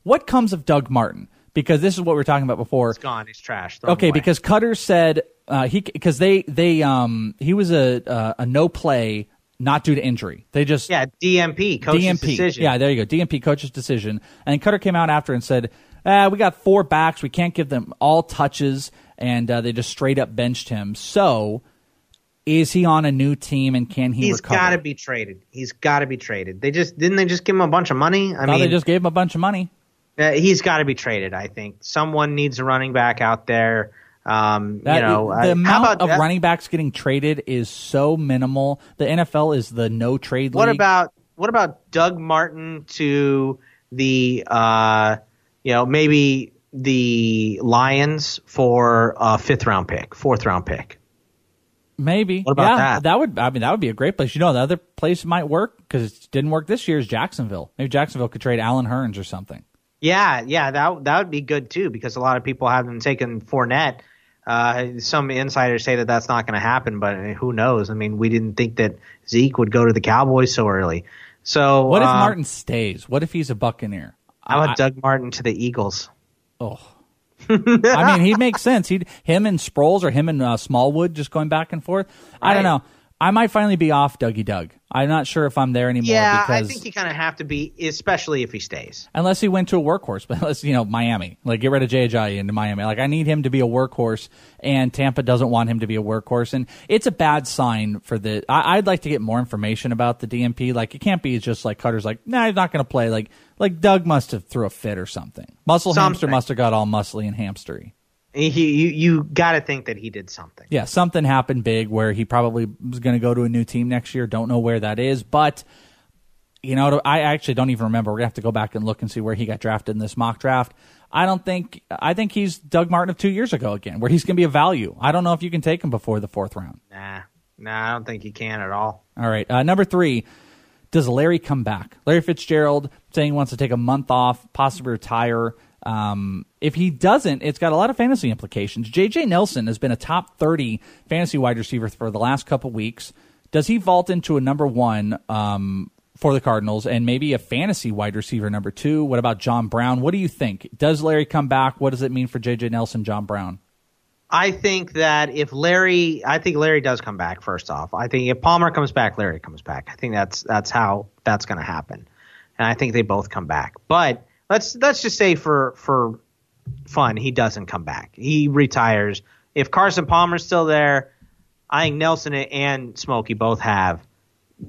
what comes of Doug Martin? Because this is what we were talking about before. It's gone. He's trash. Throw Okay, because Koetter said uh, he because they they um he was a uh, a no play not due to injury. They just yeah, DMP, coach's DMP. decision. Yeah, there you go. DMP coach's decision. And Koetter came out after and said, uh, "We got four backs. We can't give them all touches." And uh, they just straight up benched him. So, is he on a new team and can he He's got to be traded. He's got to be traded. They just didn't they just give him a bunch of money? I Thought mean, they just gave him a bunch of money. Uh, he's got to be traded. I think someone needs a running back out there. Um, That, you know, the uh, amount of that? running backs getting traded is so minimal. The NFL is the no trade What league. about what about Doug Martin to the uh, you know maybe the Lions for a fifth round pick, fourth round pick? Maybe. What about yeah, that? would. I mean, that would be a great place. You know, the other place might work because it didn't work this year is Jacksonville. Maybe Jacksonville could trade Allen Hurns or something. Yeah, yeah, that that would be good too because a lot of people have them taken Fournette. Uh, some insiders say that that's not going to happen, but who knows? I mean, we didn't think that Zeke would go to the Cowboys so early. So What if um, Martin stays? What if he's a Buccaneer? I- want Doug Martin to the Eagles? Oh. [LAUGHS] I mean, he makes sense. He, him and Sproles or him and uh, Smallwood just going back and forth. I don't know. I might finally be off Dougie Doug. I'm not sure if I'm there anymore Yeah, because I think you kind of have to be, especially if he stays. unless he went to a workhorse, [LAUGHS] but unless you know Miami, like get rid of Ajayi into Miami. Like I need him to be a workhorse, and Tampa doesn't want him to be a workhorse, and it's a bad sign for the. I, I'd like to get more information about the DMP. Like it can't be just like Koetter's like, nah, he's not going to play. Like like Doug must have threw a fit or something. Muscle hamster must have got all muscly and hamstery. He, you you got to think that he did something. Yeah, something happened big where he probably was going to go to a new team next year. Don't know where that is, but you know, I actually don't even remember. We're gonna have to go back and look and see where he got drafted in this mock draft. I don't think. I think he's Doug Martin of two years ago again, where he's going to be a value. I don't know if you can take him before the fourth round. Nah, nah, I don't think he can at all. All right, uh, number three. Does Larry come back? Larry Fitzgerald saying he wants to take a month off, possibly retire. Um, if he doesn't, it's got a lot of fantasy implications. J.J. Nelson has been a top 30 fantasy wide receiver for the last couple weeks. Does he vault into a number one um, for the Cardinals and maybe a fantasy wide receiver number two? What about John Brown? What do you think? Does Larry come back? What does it mean for J.J. Nelson, John Brown? I think that if Larry, I think Larry does come back. First off, I think if Palmer comes back, Larry comes back. I think that's that's how that's going to happen, and I think they both come back. But let's let's just say for for fun, he doesn't come back. He retires. If Carson Palmer's still there, I think Nelson and Smokey both have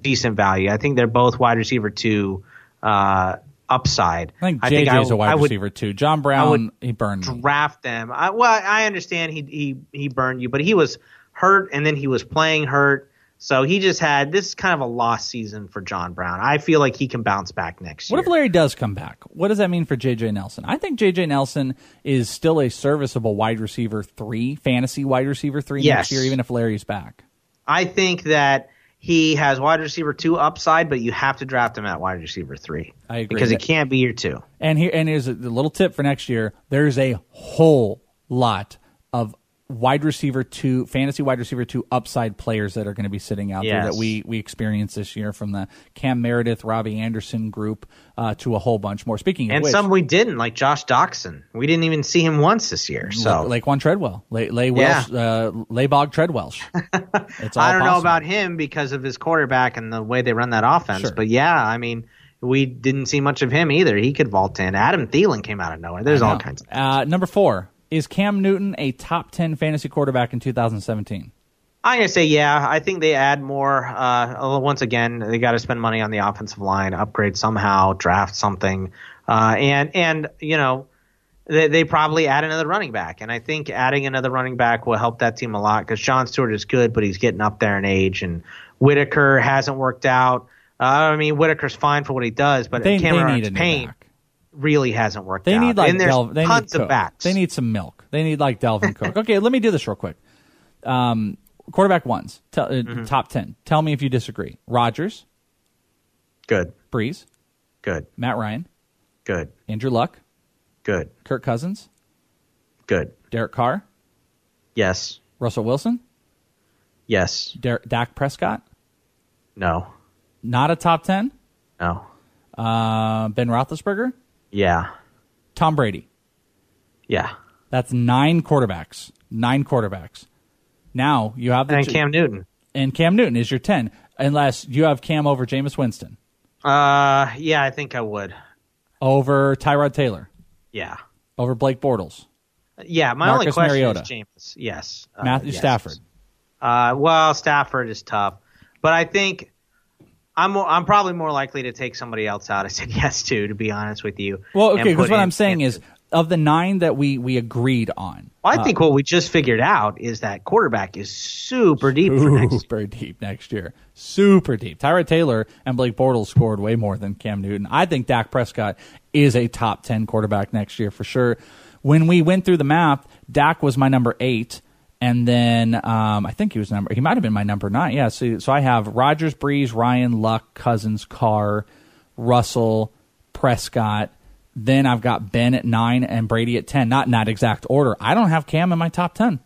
decent value. I think they're both wide receiver two uh, upside. I think JJ's a wide I would receiver too. John Brown, would he burned me. draft them. I, well, I understand he he he burned you, but he was hurt and then he was playing hurt. So he just had this is kind of a lost season for John Brown. I feel like he can bounce back next year. What if Larry does come back? What does that mean for JJ Nelson? I think JJ Nelson is still a serviceable wide receiver three, fantasy wide receiver three next Yes. year, even if Larry's back. I think that he has wide receiver two upside, but you have to draft him at wide receiver three. I agree. because he can't be your two. And here, and here's a little tip for next year. There's a whole lot of wide receiver two, fantasy wide receiver two upside players that are going to be sitting out there that we we experienced this year from the Cam Meredith, Robbie Anderson group uh, to a whole bunch more. Speaking of And which, some we didn't, like Josh Doctson. We didn't even see him once this year. So like one Treadwell, Lay, Lay Welsh, uh, Laybog Treadwelsh. [LAUGHS] I don't know about him because of his quarterback and the way they run that offense. Sure. But yeah, I mean, we didn't see much of him either. He could vault in. Adam Thielen came out of nowhere. There's all kinds of. Uh, number four is Cam Newton a top ten fantasy quarterback in 2017? I'm gonna say yeah. I think they add more. Uh, once again, they got to spend money on the offensive line, upgrade somehow, draft something, uh, and and you know. They, they probably add another running back, and I think adding another running back will help that team a lot because John Stewart is good, but he's getting up there in age, and Whittaker hasn't worked out. Uh, I mean, Whittaker's fine for what he does, but They, they Cameron a Payne back. Really hasn't worked They out. need like and Del- they tons need of backs. They need some milk. They need like Dalvin Cook. [LAUGHS] Okay, let me do this real quick. Um, quarterback ones, uh, Mm-hmm. top ten. Tell me if you disagree. Rodgers, good, Brees, good, Matt Ryan, good, Andrew Luck, good, Kirk Cousins, good. Derek Carr, Yes, Russell Wilson, yes, Der- Dak Prescott. no, Not a top ten. no, Uh, ben Roethlisberger, yeah, Tom Brady. yeah. That's nine quarterbacks. Nine quarterbacks. Now you have the And Cam Newton. and Cam Newton is your ten, unless you have Cam over Jameis Winston, Uh, yeah, I think I would. over Tyrod Taylor, Yeah, over Blake Bortles, yeah. My only question Mariota. is Jameis. Yes, Uh, Matthew yes. Stafford. Uh, well, Stafford is tough, but I think I'm more, I'm probably more likely to take somebody else out. I said [LAUGHS] yes to, to be honest with you. Well, okay, because what in- I'm saying is [LAUGHS] of the nine that we we agreed on. Well, I uh, think what we just figured out is that quarterback is super deep for next. super deep next year. Super deep. Tyrod Taylor and Blake Bortles scored way more than Cam Newton. I think Dak Prescott is a top 10 quarterback next year for sure. When we went through the math, Dak was my number eight. And then um, I think he was number, he might have been my number nine. Yeah. So, so I have Rodgers, Brees, Ryan, Luck, Cousins, Carr, Russell, Prescott. Then I've got Ben at nine and Brady at 10. Not in that exact order. I don't have Cam in my top 10.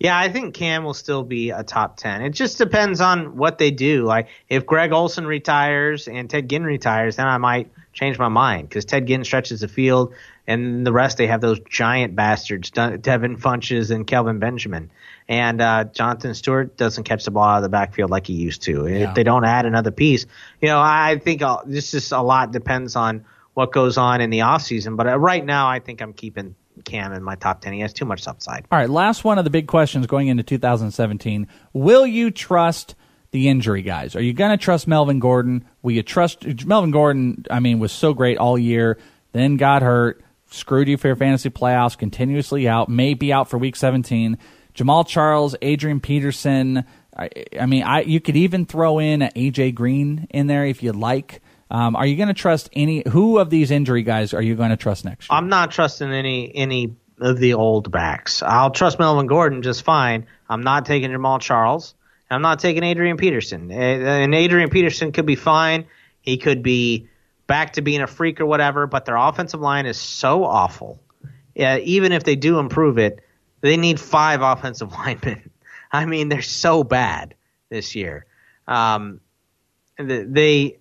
Yeah, I think Cam will still be a top 10. It just depends on what they do. Like, if Greg Olsen retires and Ted Ginn retires, then I might change my mind because Ted Ginn stretches the field and the rest, they have those giant bastards, Devin Funchess and Kelvin Benjamin. And uh, Jonathan Stewart doesn't catch the ball out of the backfield like he used to. Yeah. If they don't add another piece, you know, I think uh, this is a lot depends on what goes on in the offseason. But uh, right now, I think I'm keeping Cam in my top 10. He has too much upside. All right, last one of the big questions going into 2017. Will you trust the injury guys? Are you going to trust Melvin Gordon? Will you trust Melvin Gordon? I mean, was so great all year, then got hurt, screwed you for your fantasy playoffs, continuously out, may be out for week 17. Jamaal Charles, Adrian Peterson. I, I mean, I you could even throw in AJ Green in there if you like. Um, are you going to trust any? Who of these injury guys are you going to trust next year? I'm not trusting any any of the old backs. I'll trust Melvin Gordon just fine. I'm not taking Jamaal Charles. I'm not taking Adrian Peterson. Uh, And Adrian Peterson could be fine. He could be back to being a freak or whatever. But their offensive line is so awful. Yeah, even if they do improve it, they need five [LAUGHS] offensive linemen. I mean, they're so bad this year. Um, th- they,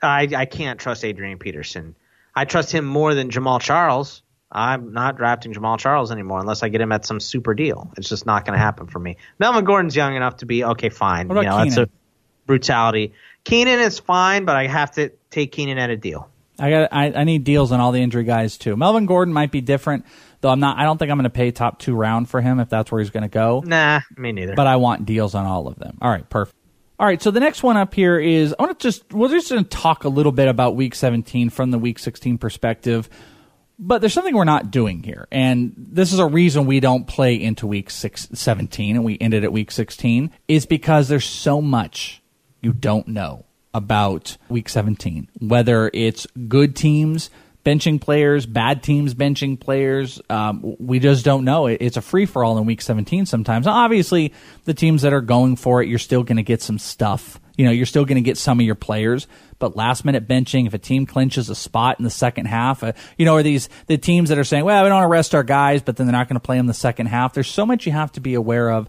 I, I can't trust Adrian Peterson. I trust him more than Jamaal Charles. I'm not drafting Jamaal Charles anymore unless I get him at some super deal. It's just not going to happen for me. Melvin Gordon's young enough to be okay, fine. You know, that's a brutality. Keenan is fine, but I have to take Keenan at a deal. I got. I, I need deals on all the injury guys too. Melvin Gordon might be different, though. I'm not. I don't think I'm going to pay top two round for him if that's where he's going to go. Nah, me neither. But I want deals on all of them. All right, perfect. All right, so the next one up here is I want to just we're just going to talk a little bit about Week 17 from the Week 16 perspective. But there's something we're not doing here, and this is a reason we don't play into Week six, 17 and we ended at Week 16 is because there's so much you don't know about Week 17. Whether it's good teams benching players, bad teams benching players. Um, we just don't know. It, it's a free for all in week 17 sometimes. Obviously, the teams that are going for it, you're still going to get some stuff. You know, you're still going to get some of your players, but last minute benching, if a team clinches a spot in the second half, uh, you know, are these the teams that are saying, well, we don't want to rest our guys, but then they're not going to play in the second half. There's so much you have to be aware of.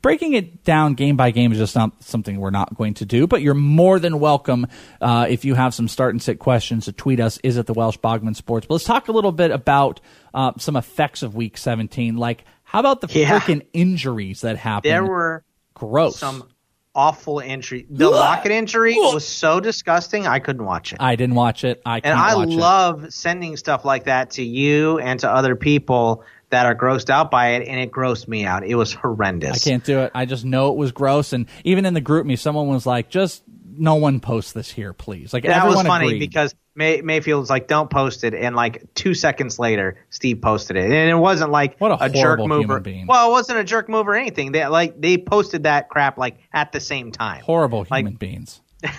Breaking it down game by game is just not something we're not going to do, but you're more than welcome uh, if you have some start and sit questions to tweet us. Is it the Welsh Bogman Sports? But let's talk a little bit about uh, some effects of Week 17. Like, how about the Yeah. freaking injuries that happened? There were gross. some awful injury. The Lockett injury was so disgusting. I couldn't watch it. I didn't watch it. I and I watch it. love sending stuff like that to you and to other people that are grossed out by it, and it grossed me out. It was horrendous. I can't do it. I just know it was gross. And even in the GroupMe, someone was like, just no one post this here, please. Like That was everyone funny agreed. because May, Mayfield was like, "Don't post it," and like two seconds later, Steve posted it, and it wasn't like What a jerk horrible move. or- Well, it wasn't a jerk move or anything. They like they posted that crap like at the same time. horrible like- human beings. [LAUGHS]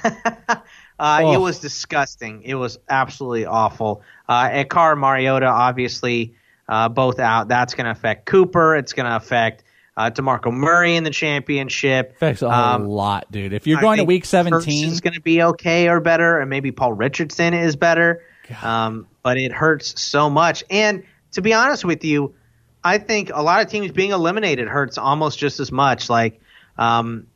Uh, Oh. It was disgusting. It was absolutely awful. Uh, Carr Mariota, obviously, uh, both out. That's going to affect Cooper. It's going to affect uh, DeMarco Murray in the championship. Affects a Um, lot, dude. If you're going to week 17, is going to be okay or better, and maybe Paul Richardson is better. Um, but it hurts so much. And to be honest with you, I think a lot of teams being eliminated hurts almost just as much. Like, um,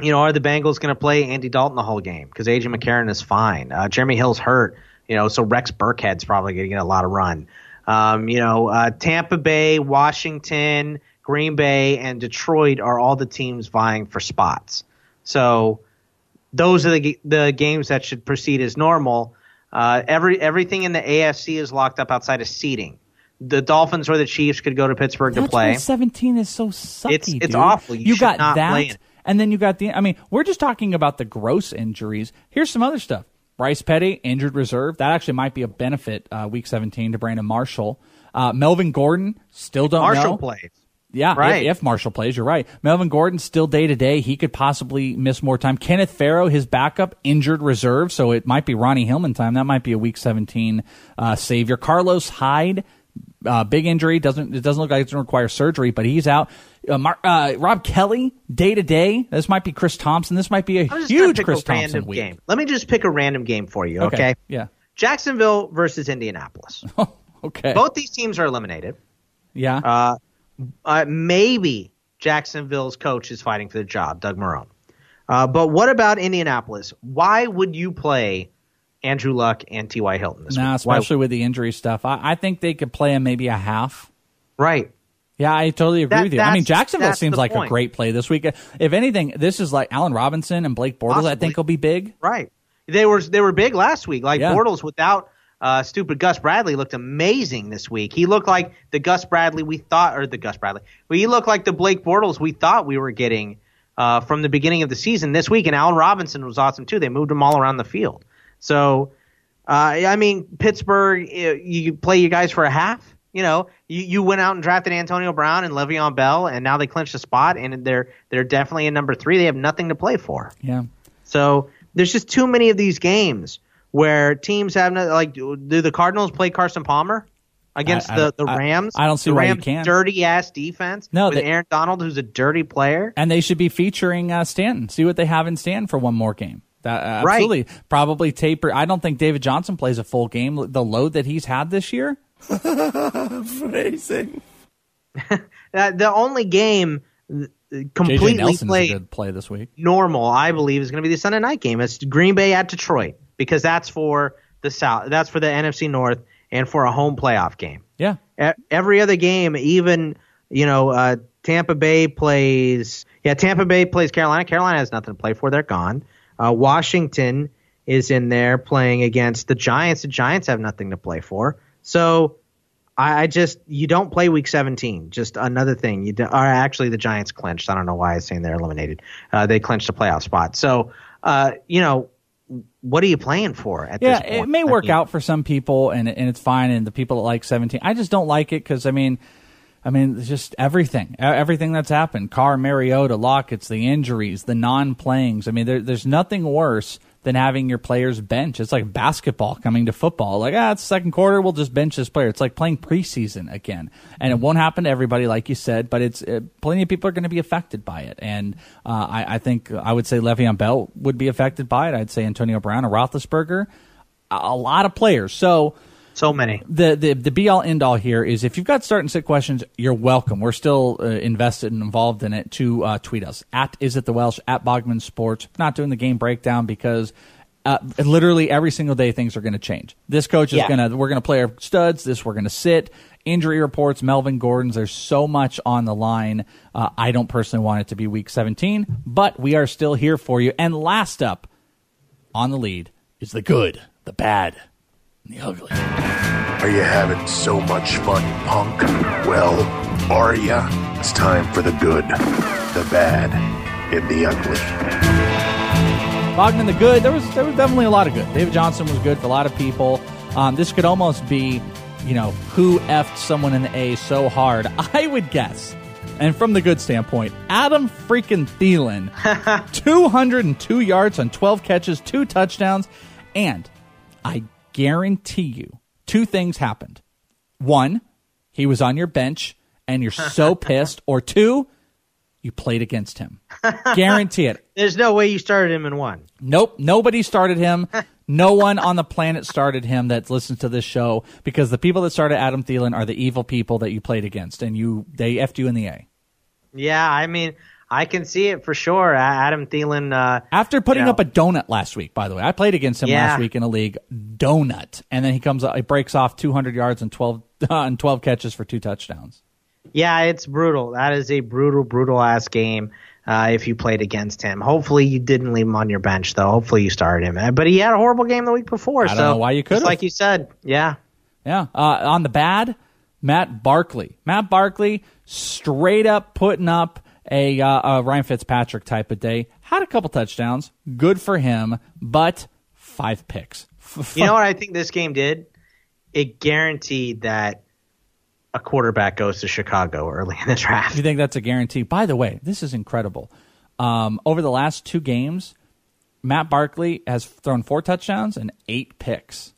you know, are the Bengals going to play Andy Dalton the whole game? Because AJ McCarron is fine. Uh, Jeremy Hill's hurt. You know, so Rex Burkhead's probably going to get a lot of run. Um, you know, uh, Tampa Bay, Washington, Green Bay, and Detroit are all the teams vying for spots. So those are the the games that should proceed as normal. Uh, every everything in the AFC is locked up outside of seeding. The Dolphins or the Chiefs could go to Pittsburgh to play. 17 is so sucky. It's- it's awful. You should got not that, and then you got the. I mean, we're just talking about the gross injuries. Here's some other stuff. Bryce Petty injured reserve. That actually might be a benefit uh, week 17 to Brandon Marshall. Uh, Melvin Gordon still don't Marshall know. plays. Yeah, Right. if, if Marshall plays, you're right. Melvin Gordon still day to day. He could possibly miss more time. Kenneth Farrow, his backup, injured reserve, so it might be Ronnie Hillman time. That might be a Week 17 uh, savior. Carlos Hyde, uh, big injury. Doesn't it doesn't look like it's going to require surgery, but he's out. Uh, Mar- uh, Rob Kelley, day to day. This might be Chris Thompson. This might be a I'm just gonna huge pick Chris a Thompson week. game. Let me just pick a random game for you, okay? Yeah. Jacksonville versus Indianapolis. [LAUGHS] Okay. Both these teams are eliminated. Yeah. Uh, maybe Jacksonville's coach is fighting for the job, Doug Marrone. Uh, but what about Indianapolis? Why would you play Andrew Luck and T.Y. Hilton this nah, week? Why- especially with the injury stuff. I, I think they could play him maybe a half. right. Yeah, I totally agree That- with you. I mean, Jacksonville seems like a great play this week. If anything, this is like Allen Robinson and Blake Bortles. I Possibly. think will be big. Right. They were they were big last week. Like Yeah. Bortles without uh, stupid Gus Bradley looked amazing this week. He looked like the Gus Bradley we thought, or the Gus Bradley. Well, he looked like the Blake Bortles we thought we were getting uh, from the beginning of the season this week. And Allen Robinson was awesome too. They moved him all around the field. So, uh, I mean, Pittsburgh, uh, you play you guys for a half. You know, you, you went out and drafted Antonio Brown and Le'Veon Bell, and now they clinched a spot, and they're they're definitely in number three. They have nothing to play for. Yeah. So there's just too many of these games where teams have no, like. Do the Cardinals play Carson Palmer against I- I- the the Rams? I don't see the why you Rams can't. Dirty ass defense. No, with they- Aaron Donald, who's a dirty player. And they should be featuring uh, Stanton. See what they have in Stanton for one more game. That, uh, Right. Absolutely. Probably taper. I don't think David Johnson plays a full game. The load that he's had this year. Phrasing. [LAUGHS] Uh, the only game uh, completely Nelson's played play this week. normal, I believe, is going to be the Sunday night game. It's Green Bay at Detroit because that's for the South. That's for the NFC North and for a home playoff game. Yeah. Every other game, even you know, uh, Tampa Bay plays. Yeah, Tampa Bay plays Carolina. Carolina has nothing to play for; they're gone. Uh, Washington is in there playing against the Giants. The Giants have nothing to play for. So I, I just you don't play week 17. Just another thing. You do, or actually the Giants clinched. I don't know why I'm saying they're eliminated. Uh, they clinched a playoff spot. So uh, you know what are you playing for at yeah, this point? it may I work mean, out for some people, and and it's fine. And the people that like 17, I just don't like it because I mean, I mean, just everything, everything that's happened. Carr, Mariota, Lockett's, the injuries, the non-playings. I mean, there, there's nothing worse than having your players bench. It's like basketball coming to football. Like, ah, it's second quarter, we'll just bench this player. It's like playing preseason again, and it won't happen to everybody, like you said. But it's uh, plenty of people are going to be affected by it, and uh, I, I think I would say Le'Veon Bell would be affected by it. I'd say Antonio Brown or Roethlisberger, a, a lot of players. So so many. the the the be all end all here is if you've got start and sit questions, you're welcome. We're still uh, invested and involved in it. To uh, tweet us at is it the Welsh at Bogman Sports. Not doing the game breakdown because. Uh, literally every single day things are going to change. This coach is Yeah. going to we're going to play our studs. This we're going to sit. Injury reports, Melvin Gordon's. There's so much on the line. Uh, I don't personally want it to be Week 17, but we are still here for you. And last up on the lead is the good, the bad, the ugly. Are you having so much fun, punk? Well, are ya? It's time for the good, the bad, and the ugly. Bogman the good. There was there was definitely a lot of good. David Johnson was good for a lot of people. Um, this could almost be, you know, who effed someone in the A so hard. [LAUGHS] I would guess, and from the good standpoint, Adam freaking Thielen, [LAUGHS] two hundred and two yards on twelve catches, two touchdowns, and I guarantee you, two things happened. One, he was on your bench, and you're so [LAUGHS] pissed. Or two, you played against him. [LAUGHS] Guarantee it. There's no way you started him in one. Nope, nobody started him. no one on the planet started him that listens to this show because the people that started Adam Thielen are the evil people that you played against, and you they effed you in the A. Yeah, I mean, I can see it for sure. Adam Thielen. Uh, After putting you know, up a donut last week, by the way, I played against him Yeah. last week in a league donut, and then he comes, he breaks off 200 yards and 12 [LAUGHS] and 12 catches for two touchdowns. Yeah, it's brutal. That is a brutal, brutal ass game. Uh, if you played against him, hopefully you didn't leave him on your bench though. Hopefully you started him, but he had a horrible game the week before. I don't so know why you could've. like you said, yeah. Yeah. Uh, on the bad, Matt Barkley. Matt Barkley straight up putting up a, uh, a Ryan Fitzpatrick type of day. Had a couple touchdowns. Good for him, but five picks. [LAUGHS] You know what I think this game did? It guaranteed that a quarterback goes to Chicago early in the draft. You think that's a guarantee? By the way, this is incredible. Um, over the last two games, Matt Barkley has thrown four touchdowns and eight picks.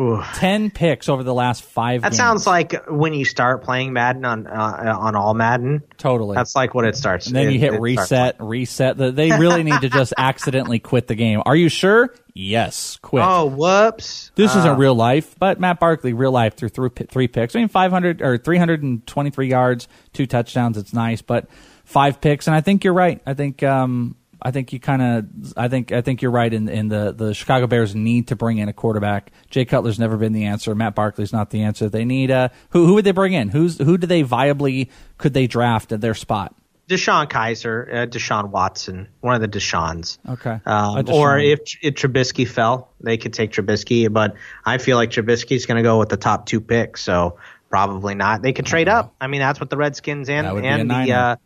Ooh. Ten picks over the last five. That games. sounds like when you start playing Madden on uh, on all Madden. Totally. That's like what it starts. And then it- you hit reset, reset. The- They really need to just [LAUGHS] accidentally quit the game. Are you sure? Yes, quit. Oh, whoops! This Uh, isn't real life, but Matt Barkley, real life, threw through three picks. I mean, 500 or 323 yards, two touchdowns. It's nice, but five picks. And I think you're right. I think, um, I think you kind of, I think, I think you're right. In, in the, the Chicago Bears need to bring in a quarterback. Jay Cutler's never been the answer. Matt Barkley's not the answer. They need a, who, who would they bring in? Who's, who do they viably, could they draft at their spot? DeShone Kizer, uh, Deshaun Watson, one of the Deshaun's. Okay. Um, Deshaun. or if, if Trubisky fell, they could take Trubisky, but I feel like Trubisky's going to go with the top two picks, so probably not. They could trade up. I mean, that's what the Redskins and That would be a and the uh,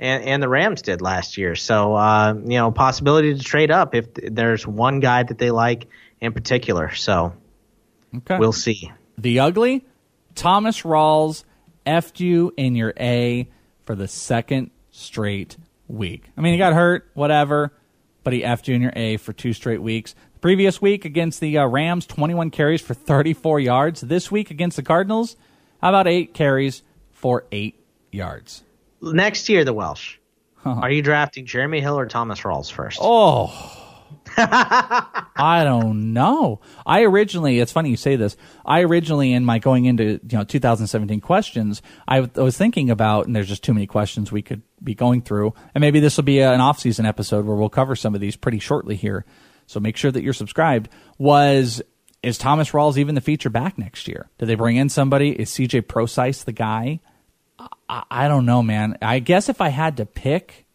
and, and the Rams did last year. So uh, you know, possibility to trade up if there's one guy that they like in particular. So Okay. we'll see. The ugly, Thomas Rawls effed you in your A for the second straight week. I mean, he got hurt, whatever, but he effed you in your A for two straight weeks. The previous week against the uh, Rams, 21 carries for 34 yards. This week against the Cardinals, how about eight carries for eight yards? Next year, the Welsh. Are you drafting Jeremy Hill or Thomas Rawls first? Oh. [LAUGHS] I don't know. I originally, it's funny you say this. I originally, in my going into you know 2017 questions, I, w- I was thinking about, and there's just too many questions we could be going through, and maybe this will be a, an off-season episode where we'll cover some of these pretty shortly here. So make sure that you're subscribed. Was is Thomas Rawls even the feature back next year? Do they bring in somebody? Is CJ Procise the guy? I, I don't know, man. I guess if I had to pick,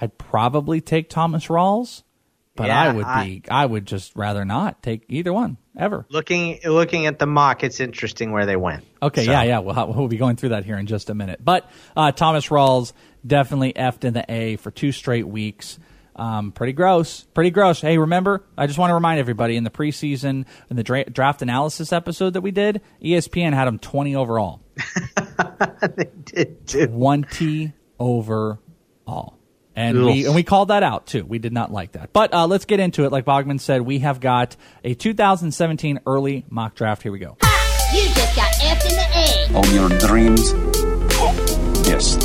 I'd probably take Thomas Rawls But Yeah, I would be I would just rather not take either one ever. Looking looking at the mock, it's interesting where they went. Okay, So- yeah, yeah. We'll, we'll be going through that here in just a minute. But uh, Thomas Rawls definitely effed in the A for two straight weeks. Um, pretty gross. Pretty gross. Hey, remember, I just want to remind everybody in the preseason, in the dra- draft analysis episode that we did, ESPN had him 20 overall. [LAUGHS] [LAUGHS] they did too. 20 overall. And we, and we called that out too. We did not like that. But uh, let's get into it. Like Bogman said, we have got a 2017 early mock draft. Here we go. You just got F in the A. all your dreams. Yes,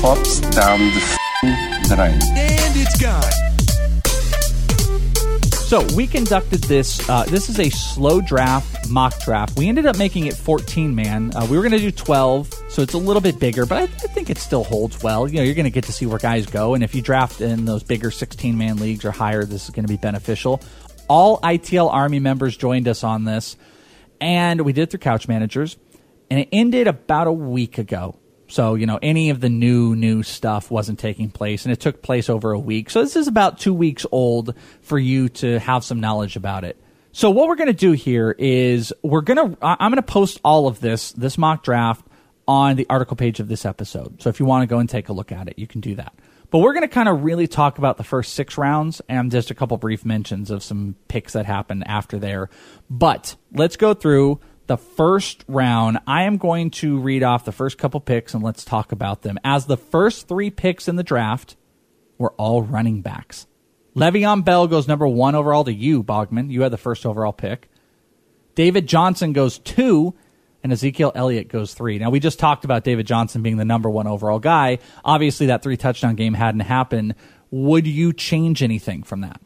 pops down the f***ing drain. And it's gone. So we conducted this. Uh, this is a slow draft, mock draft. We ended up making it 14 man. Uh, we were going to do 12, so it's a little bit bigger, but I, I think it still holds well. You know, you're going to get to see where guys go, and if you draft in those bigger 16 man leagues or higher, this is going to be beneficial. All ITL Army members joined us on this, and we did it through Couch Managers, and it ended about a week ago. So, you know, any of the new, new stuff wasn't taking place, and it took place over a week. So, this is about two weeks old for you to have some knowledge about it. So, what we're going to do here is we're going to, I'm going to post all of this, this mock draft, on the article page of this episode. So, if you want to go and take a look at it, you can do that. But we're going to kind of really talk about the first six rounds and just a couple brief mentions of some picks that happened after there. But let's go through the first round. I am going to read off the first couple picks and let's talk about them. As the first three picks in the draft were all running backs. Le'Veon Bell goes number one overall to you, Bogman. You had the first overall pick. David Johnson goes two, and Ezekiel Elliott goes three. Now, we just talked about David Johnson being the number one overall guy. Obviously, that three touchdown game hadn't happened. Would you change anything from that?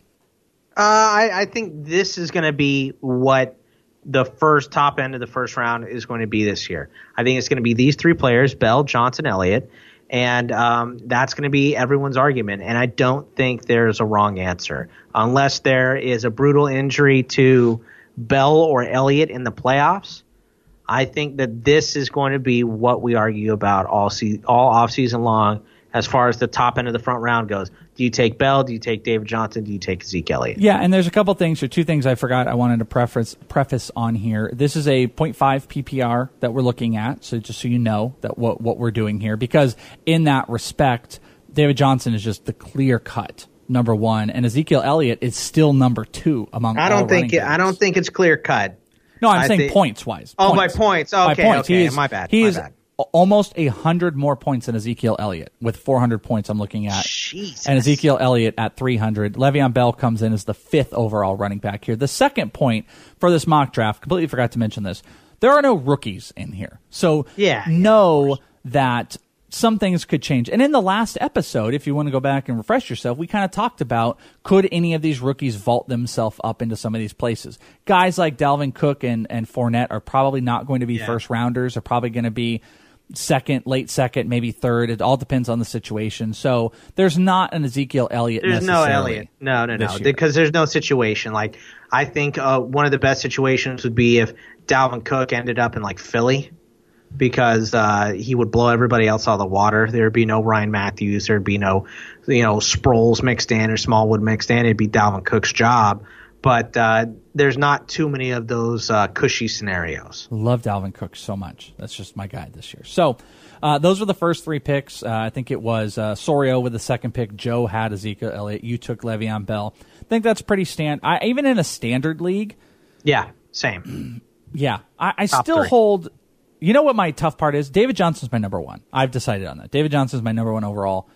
Uh, I, I think this is going to be what the first top end of the first round is going to be this year. I think it's going to be these three players: Bell, Johnson, Elliott, and um, that's going to be everyone's argument. And I don't think there's a wrong answer unless there is a brutal injury to Bell or Elliott in the playoffs. I think that this is going to be what we argue about all se- all off season long as far as the top end of the front round goes. Do you take Bell? Do you take David Johnson? Do you take Zeke Elliott? Yeah, and there's a couple things or two things I forgot I wanted to preface preface on here. This is a 0.5 PPR that we're looking at, so just so you know that what what we're doing here because in that respect, David Johnson is just the clear cut number 1 and Ezekiel Elliott is still number 2 among I don't think it, I don't think it's clear cut. No, I'm I saying think- oh, points wise. Oh, by points. Okay, okay, He is, my bad, He my is bad. Almost a hundred more points than Ezekiel Elliott with 400 points. I'm looking at, Jesus. and Ezekiel Elliott at 300. Le'Veon Bell comes in as the fifth overall running back here. The second point for this mock draft, completely forgot to mention this. There are no rookies in here, so Yeah, yeah, know that some things could change. And in the last episode, if you want to go back and refresh yourself, we kind of talked about could any of these rookies vault themselves up into some of these places. Guys like Dalvin Cook and, and Fournette are probably not going to be first rounders, are probably going to be second, late second, maybe third. It all depends on the situation. So there's not an Ezekiel Elliott. There's no Elliott. No, no, no. Because there's no situation. Like I think uh, one of the best situations would be if Dalvin Cook ended up in like Philly, because uh, he would blow everybody else out of the water. There'd be no Ryan Mathews. There'd be no, you know, Sproles mixed in or Smallwood mixed in. It'd be Dalvin Cook's job. But uh, there's not too many of those uh, cushy scenarios. Love Dalvin Cook so much. That's just my guy this year. So uh, those were the first three picks. Uh, I think it was uh, Sorio with the second pick. Joe had Ezekiel Elliott. You took Le'Veon Bell. I think that's pretty stand. I, even in a standard league, Yeah, same. [CLEARS THROAT] yeah, I, I still three. hold. You know what my tough part is? David Johnson's my number one. I've decided on that. David Johnson's my number one overall.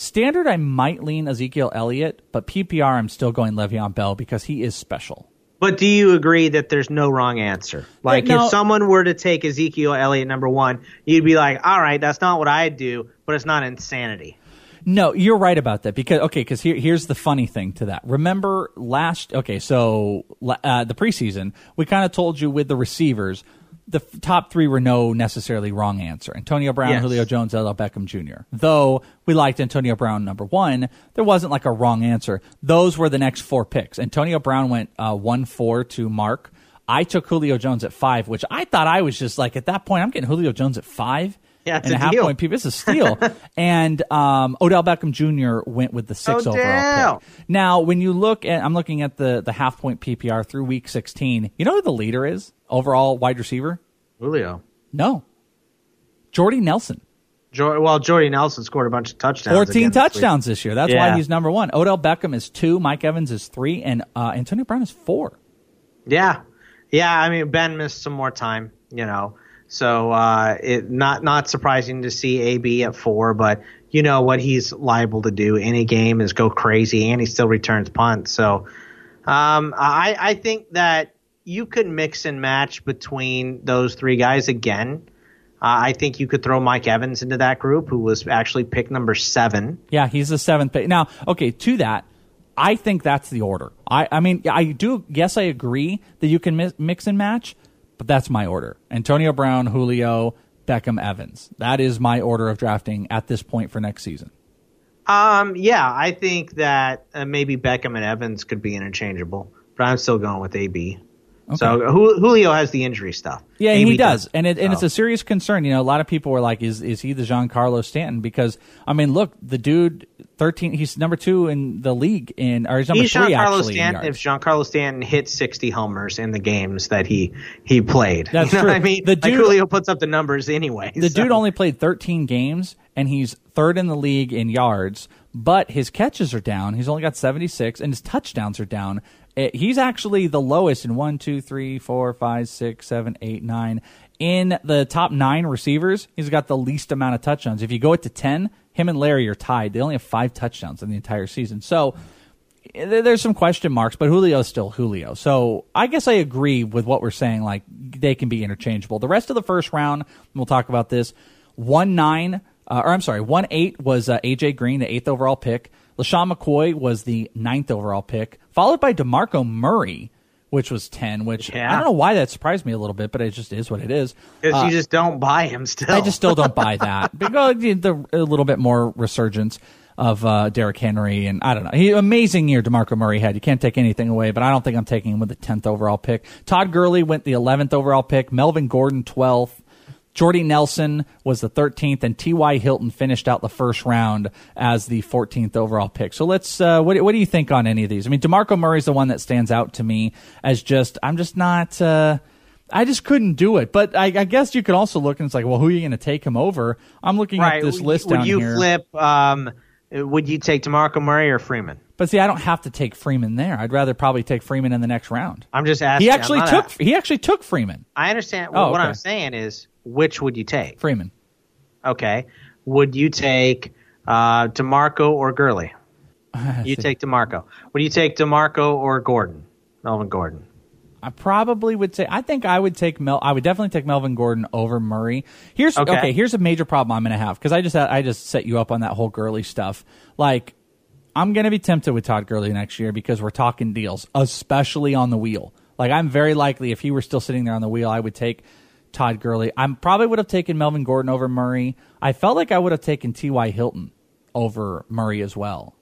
Standard, I might lean Ezekiel Elliott, but PPR, I'm still going Le'Veon Bell because he is special. But do you agree that there's no wrong answer? Like no. if someone were to take Ezekiel Elliott number one, you'd be like, all right, that's not what I'd do, but it's not insanity. No, you're right about that because okay, because here, here's the funny thing to that. Remember last okay, so uh, the preseason we kind of told you with the receivers, the top three were no necessarily wrong answer: Antonio Brown, Yes. Julio Jones, Odell Beckham Jr. Though we liked Antonio Brown number one, there wasn't like a wrong answer. Those were the next four picks. Antonio Brown went uh, one four to Mark. I took Julio Jones at five, which I thought I was just like at that point I'm getting Julio Jones at five. [LAUGHS] Yeah, it's and a half deal. point PPR. It's a steal. and um, Odell Beckham Jr. went with the six Odell. overall pick. Now, when you look at, I'm looking at the the half point PPR through week 16. You know who the leader is overall wide receiver? Julio. No, Jordy Nelson. Jor- well, Jordy Nelson scored a bunch of touchdowns. 14 again this touchdowns this year. That's Yeah. why he's number one. Odell Beckham is two. Mike Evans is three, and uh, Antonio Brown is four. Yeah, yeah. I mean, Ben missed some more time, you know, so uh, it not not surprising to see AB at four, but you know what he's liable to do. Any game is go crazy, and he still returns punts. So um, I I think that you could mix and match between those three guys again. Uh, I think you could throw Mike Evans into that group, who was actually pick number seven. Yeah, he's the seventh pick. Now, okay, to that, I think that's the order. I, I mean, I do. Yes, I agree that you can mi- mix and match, but that's my order: Antonio Brown, Julio, Beckham, Evans. That is my order of drafting at this point for next season. Um, yeah, I think that uh, maybe Beckham and Evans could be interchangeable, but I'm still going with AB. So Julio has the injury stuff. Yeah, he does, and it, and So- it's a serious concern. You know, a lot of people were like, "Is is he the Giancarlo Stanton?" Because I mean, look, the dude, thirteen, he's number two in the league in, or he's number He's three Giancarlo actually. Stanton. If Giancarlo Stanton hits 60 homers in the games that he he played, That's you know true. what I mean? The like dude- Julio puts up the numbers anyway. The so- dude only played 13 games, and he's third in the league in yards, but his catches are down. He's only got 76, and his touchdowns are down. Eh, He's actually the lowest in one, two, three, four, five, six, seven, eight, nine. In the top nine receivers, he's got the least amount of touchdowns. If you go it to 10, him and Larry are tied. They only have five touchdowns in the entire season. So eh, there's some question marks, but Julio's still Julio. So I guess I agree with what we're saying. Like they can be interchangeable. The rest of the first round, we'll talk about this. One nine, uh, or I'm sorry, one eight was uh, AJ Green, the eighth overall pick. LeSean McCoy was the ninth overall pick, followed by Demarco Murray, which was ten. Which Yeah. I don't know why that surprised me a little bit, but it just is what it is. because Uh, you just don't buy him still. I just still don't buy that. [LAUGHS] Because the, a little bit more resurgence of uh, Derrick Henry, and I don't know. He amazing year Demarco Murray had. You can't take anything away, but I don't think I'm taking him with the 10th overall pick. Todd Gurley went the 11th overall pick. Melvin Gordon 12th. Jordy Nelson was the 13th, and T.Y. Hilton finished out the first round as the 14th overall pick. So let's, uh, what, what do you think on any of these? I mean, DeMarco Murray's the one that stands out to me as just, I'm just not, uh, I just couldn't do it. But I, I guess you could also look and it's like, well, who are you going to take him over? I'm looking right. at this list would down you here. flip? Um, would you take Demarco Murray or Freeman? But see, I don't have to take Freeman there. I'd rather probably take Freeman in the next round. I'm just asking. He actually took he actually took Freeman. I understand. Oh, what. I'm saying is, which would you take? Freeman. Okay. Would you take uh, Demarco or Gurley? [LAUGHS] You take Demarco. Would you take Demarco or Gordon? Melvin Gordon. I probably would say I think I would take Mel I would definitely take Melvin Gordon over Murray. Here's okay, Okay. here's a major problem I'm going to have because I just I just set you up on that whole Gurley stuff. Like I'm going to be tempted with Todd Gurley next year because we're talking deals, especially on the wheel. Like I'm very likely if he were still sitting there on the wheel, I would take Todd Gurley. I probably would have taken Melvin Gordon over Murray. I felt like I would have taken T.Y. Hilton over Murray as well.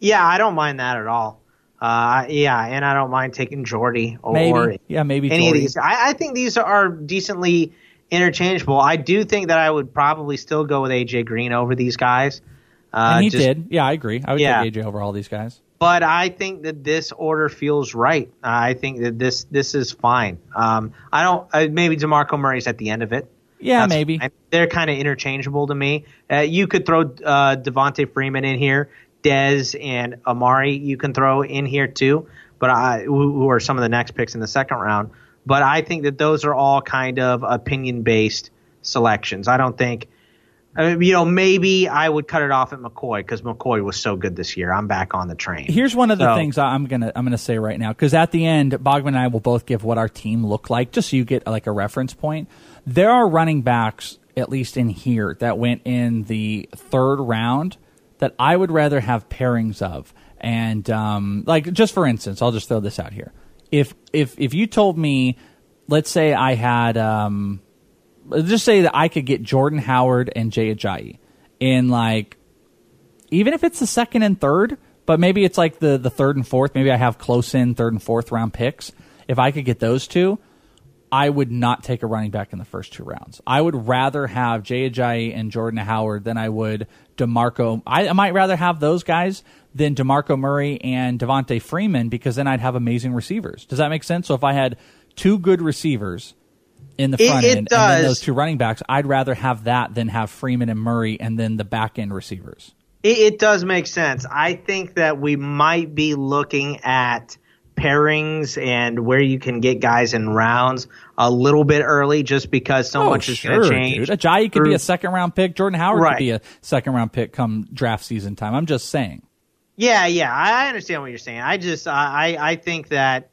Yeah, I don't mind that at all. Uh, yeah, and I don't mind taking Jordy or Maybe. Yeah, maybe any Jordy. of these. I, I think these are decently interchangeable. I do think that I would probably still go with AJ Green over these guys. Uh, and he just- did. Yeah, I agree. I would Yeah. take AJ over all these guys. But I think that this order feels right. I think that this this is fine. Um, I don't. Uh, maybe Demarco Murray's at the end of it. Yeah, That's maybe. fine. They're kind of interchangeable to me. Uh, you could throw uh, Devonta Freeman in here, Dez and Amari. You can throw in here too, but I, who who are some of the next picks in the second round. But I think that those are all kind of opinion based selections. I don't think. I mean, you know, maybe I would cut it off at McCoy because McCoy was so good this year. I'm back on the train. Here's one of the So- things I'm gonna I'm gonna say right now because at the end, Bogman and I will both give what our team looked like, just so you get like a reference point. There are running backs, at least in here, that went in the third round that I would rather have pairings of. And um, like just for instance, I'll just throw this out here. If if if you told me, let's say I had um, just say that I could get Jordan Howard and Jay Ajayi in like even if it's the second and third, but maybe it's like the the third and fourth. Maybe I have close in third and fourth round picks. If I could get those two, I would not take a running back in the first two rounds. I would rather have Jay Ajayi and Jordan Howard than I would DeMarco. I, I might rather have those guys than DeMarco Murray and Devontae Freeman because then I'd have amazing receivers. Does that make sense? So if I had two good receivers in the front it end and does. then those two running backs, I'd rather have that than have Freeman and Murray and then the back end receivers. It, it does make sense. I think that we might be looking at pairings and where you can get guys in rounds a little bit early just because so oh, much is sure, going to change. dude. Ajayi could be a second round pick. Jordan Howard Right. could be a second round pick come draft season time. I'm just saying. Yeah, yeah, I understand what you're saying. I just, I I think that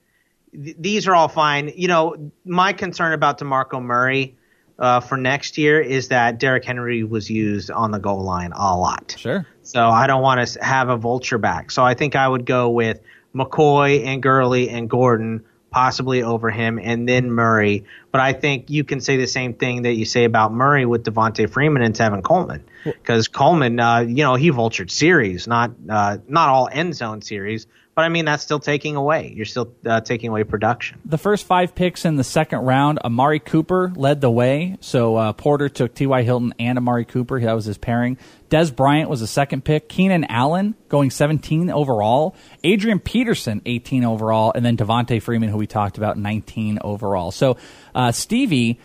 th- these are all fine. You know, my concern about Demarco Murray uh, for next year is that Derrick Henry was used on the goal line a lot. Sure. So I don't want to have a vulture back. So I think I would go with McCoy and Gurley and Gordon possibly over him, and then Murray. But I think you can say the same thing that you say about Murray with Devonta Freeman and Tevin Coleman, because Coleman, uh, you know, he vultured series, not uh, not all end zone series. But I mean, that's still taking away. You're still uh, taking away production. The first five picks in the second round, Amari Cooper led the way. So uh, Porter took T.Y. Hilton and Amari Cooper. That was his pairing. Dez Bryant was the second pick. Keenan Allen going 17 overall. Adrian Peterson 18 overall, and then Devonta Freeman, who we talked about, 19 overall. So uh, Stevie,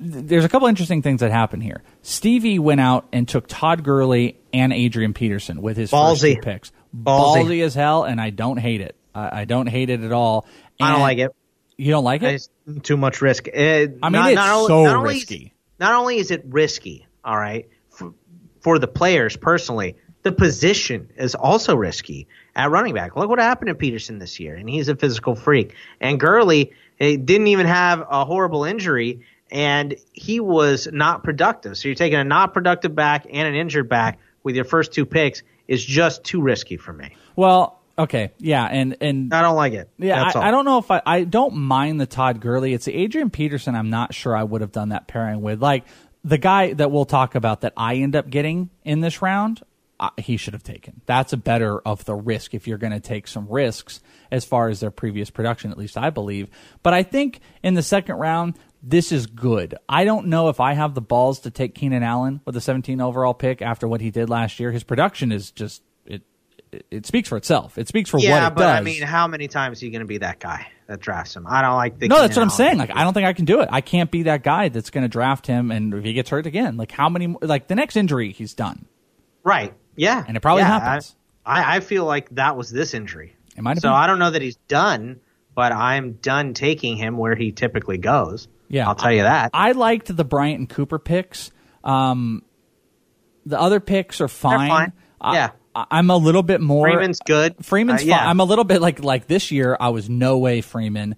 there's a couple interesting things that happened here. Stevie went out and took Todd Gurley and Adrian Peterson with his first two picks. Ballsy. Ballsy as hell, and I don't hate it. I, I don't hate it at all. I don't like it. You don't like it? It's too much risk. Uh, I mean, not, it's not only, so not only is- risky. not only is it risky, all right, for, for the players personally, the position is also risky at running back. Look what happened to Peterson this year, and he's a physical freak. And Gurley eh, didn't even have a horrible injury, and he was not productive. So you're taking a not productive back and an injured back with your first two picks is just too risky for me. Well, okay, yeah, and and I don't like it. yeah, That's all. I, I don't know if I I don't mind the Todd Gurley. It's the Adrian Peterson. I'm not sure I would have done that pairing with like the guy that we'll talk about that I end up getting in this round. Uh, he should have taken. That's a better of the risk if you're going to take some risks as far as their previous production, at least I believe. But I think in the second round, this is good. I don't know if I have the balls to take Keenan Allen with a 17 overall pick after what he did last year. His production is just it. It, it speaks for itself. It speaks for yeah, what it but does. I mean, how many times are you going to be that guy that drafts him? I don't like the. no, that's what Keenan I'm saying. Like, I don't think I can do it. I can't be that guy that's going to draft him, and if he gets hurt again, like how many? Like the next injury, he's done. Right. Yeah. And it probably Yeah, happens. I, I feel like that was this injury. It might So been. I don't know that he's done, but I'm done taking him where he typically goes. Yeah, I'll tell you that. I liked the Bryant and Cooper picks. Um, the other picks are fine. fine. I- Yeah. I, I'm a little bit more. Freeman's good. Freeman's Uh, yeah. fine. I'm a little bit like like this year. I was no way Freeman.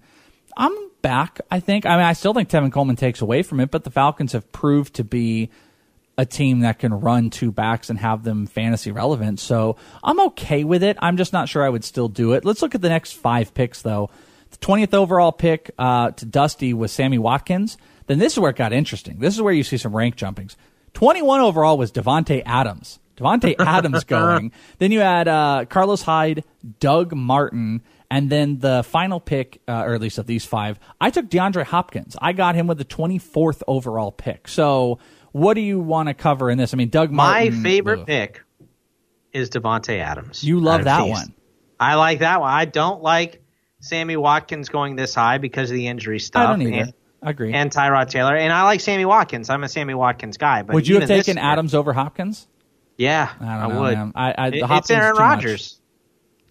I'm back. I think. I mean, I still think Tevin Coleman takes away from it, but the Falcons have proved to be a team that can run two backs and have them fantasy relevant. So I'm okay with it. I'm just not sure I would still do it. Let's look at the next five picks, though. The 20th overall pick uh, to Dusty was Sammy Watkins. Then this is where it got interesting. This is where you see some rank jumpings. 21 overall was Davante Adams. Davante [LAUGHS] Adams going. Then you had uh, Carlos Hyde, Doug Martin, and then the final pick, uh, or at least of these five, I took DeAndre Hopkins. I got him with the 24th overall pick. So, what do you want to cover in this? I mean, Doug My favorite ugh. pick is Davante Adams. You love that one. I like that one. I don't like Sammy Watkins going this high because of the injury stuff. I don't either. And, I agree. and Tyrod Taylor. And I like Sammy Watkins. I'm a Sammy Watkins guy. But would you have taken year- Adams over Hopkins? Yeah, I I know, would. man. I- I- the It- Hopkins it's Aaron. Rodgers.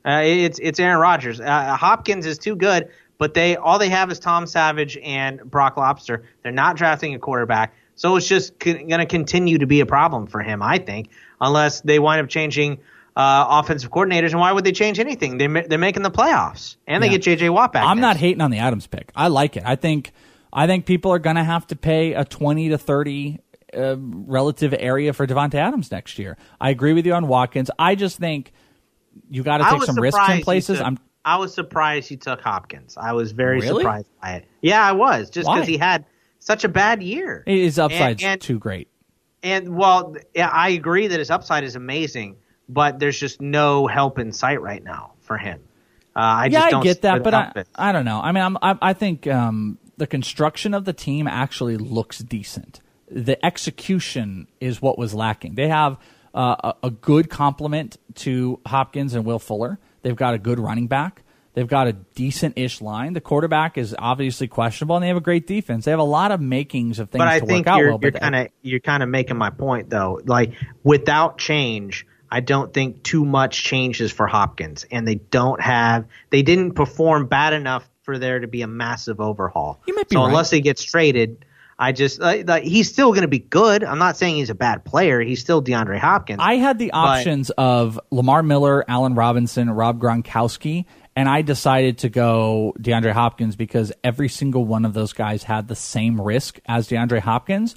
Uh, it's it's Aaron Rodgers. Uh, Hopkins is too good, but they all they have is Tom Savage and Brock Lobster. They're not drafting a quarterback, so it's just c- going to continue to be a problem for him. I think, unless they wind up changing uh, offensive coordinators. And why would they change anything? They they're making the playoffs, and they Yeah. get J.J. Watt back. I'm next. not hating on the Adams pick. I like it. I think I think people are going to have to pay a 20 to 30 uh, relative area for Davante Adams next year. I agree with you on Watkins. I just think you got to take some risks in places. took- I'm I was surprised he took Hopkins. I was very Really? surprised by it. Yeah, I was just because he had such a bad year. his upside's And- and- too great. And well, yeah, I agree that his upside is amazing, but there's just no help in sight right now for him. Uh, I yeah, just I don't get that, but I. I don't know. I mean, I'm, I, I think um, the construction of the team actually looks decent. The execution is what was lacking. They have uh, a, a good complement to Hopkins and Will Fuller. They've got a good running back. They've got a decent ish line. The quarterback is obviously questionable, and they have a great defense. They have a lot of makings of things but I to think work out you're, well. you're kind of you're kind of making my point though. Like without change, I don't think too much changes for Hopkins, and they don't have they didn't perform bad enough for there to be a massive overhaul. You might be so right. unless he gets traded. I just like, like, he's still going to be good. I'm not saying he's a bad player. He's still DeAndre Hopkins. I had the But- options of Lamar Miller, Allen Robinson, Rob Gronkowski, and I decided to go DeAndre Hopkins because every single one of those guys had the same risk as DeAndre Hopkins.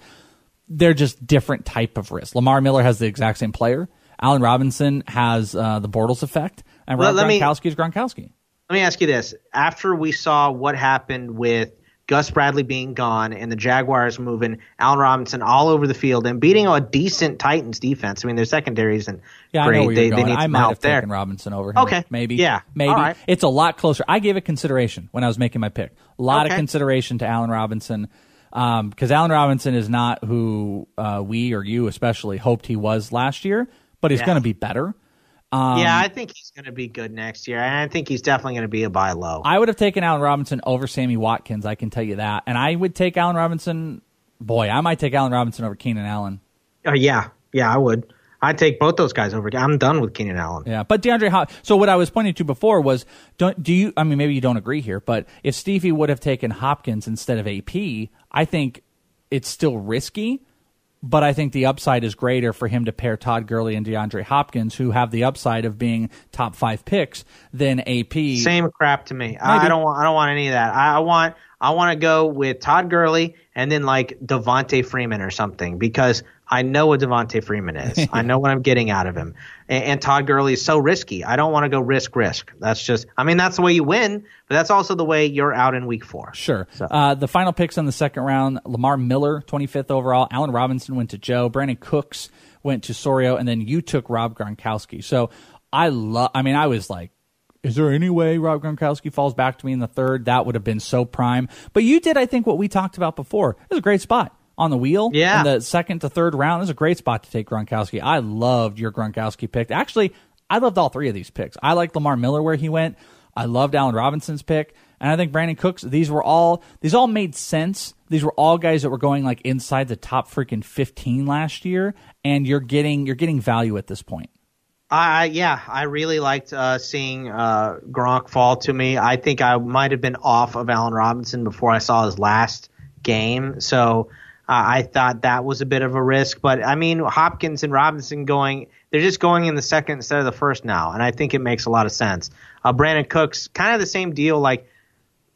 They're just different type of risk. Lamar Miller has the exact same player. Allen Robinson has uh, the Bortles effect, and Let- Rob let me- Gronkowski is Gronkowski. Let me ask you this: After we saw what happened with Gus Bradley being gone and the Jaguars moving Allen Robinson all over the field and beating a decent Titans defense, I mean their secondary isn't Yeah, I great. they, you're they need I some might help have there. taken Robinson over him. Okay. maybe. Yeah. maybe right. it's a lot closer. I gave it consideration when I was making my pick. A lot of consideration to Allen Robinson because Allen Robinson is not who uh, we or you especially hoped he was last year, but he's Yeah. going to be better. Um, yeah, I think he's going to be good next year, and I think he's definitely going to be a buy low. I would have taken Allen Robinson over Sammy Watkins. I can tell you that, and I would take Allen Robinson. Boy, I might take Allen Robinson over Keenan Allen. Uh, yeah, yeah, I would. I'd take both those guys over. I'm done with Keenan Allen. Yeah, but DeAndre Hop. So what I was pointing to before was, don't do you? I mean, maybe you don't agree here, but if Stevie would have taken Hopkins instead of AP, I think it's still risky. But I think the upside is greater for him to pair Todd Gurley and DeAndre Hopkins, who have the upside of being top five picks, than AP. Same crap to me. I. I don't want. I don't want any of that. I, I want. I want to go with Todd Gurley and then like Devonta Freeman or something because I know what Devonta Freeman is. [LAUGHS] I know what I'm getting out of him. And, and Todd Gurley is so risky. I don't want to go risk risk. That's just. I mean, that's the way you win, but that's also the way you're out in week four. Sure. Uh, the final picks in the second round: Lamar Miller, 25th overall. Allen Robinson went to Joe. Brandin Cooks went to Sorio, and then you took Rob Gronkowski. So I love. I mean, I was like, is there any way Rob Gronkowski falls back to me in the third? That would have been so prime. But you did, I think, what we talked about before. It was a great spot on the wheel. Yeah. In the second to third round, it was a great spot to take Gronkowski. I loved your Gronkowski pick. Actually, I loved all three of these picks. I liked Lamar Miller where he went. I loved Allen Robinson's pick. And I think Brandin Cooks, these were all these all made sense. These were all guys that were going like inside the top freaking fifteen last year, and you're getting you're getting value at this point. I yeah, I really liked uh, seeing uh, Gronk fall to me. I think I might have been off of Allen Robinson before I saw his last game, so uh, I thought that was a bit of a risk. But I mean, Hopkins and Robinson going, they're just going in the second instead of the first now, and I think it makes a lot of sense. Uh, Brandin Cooks, kind of the same deal, like.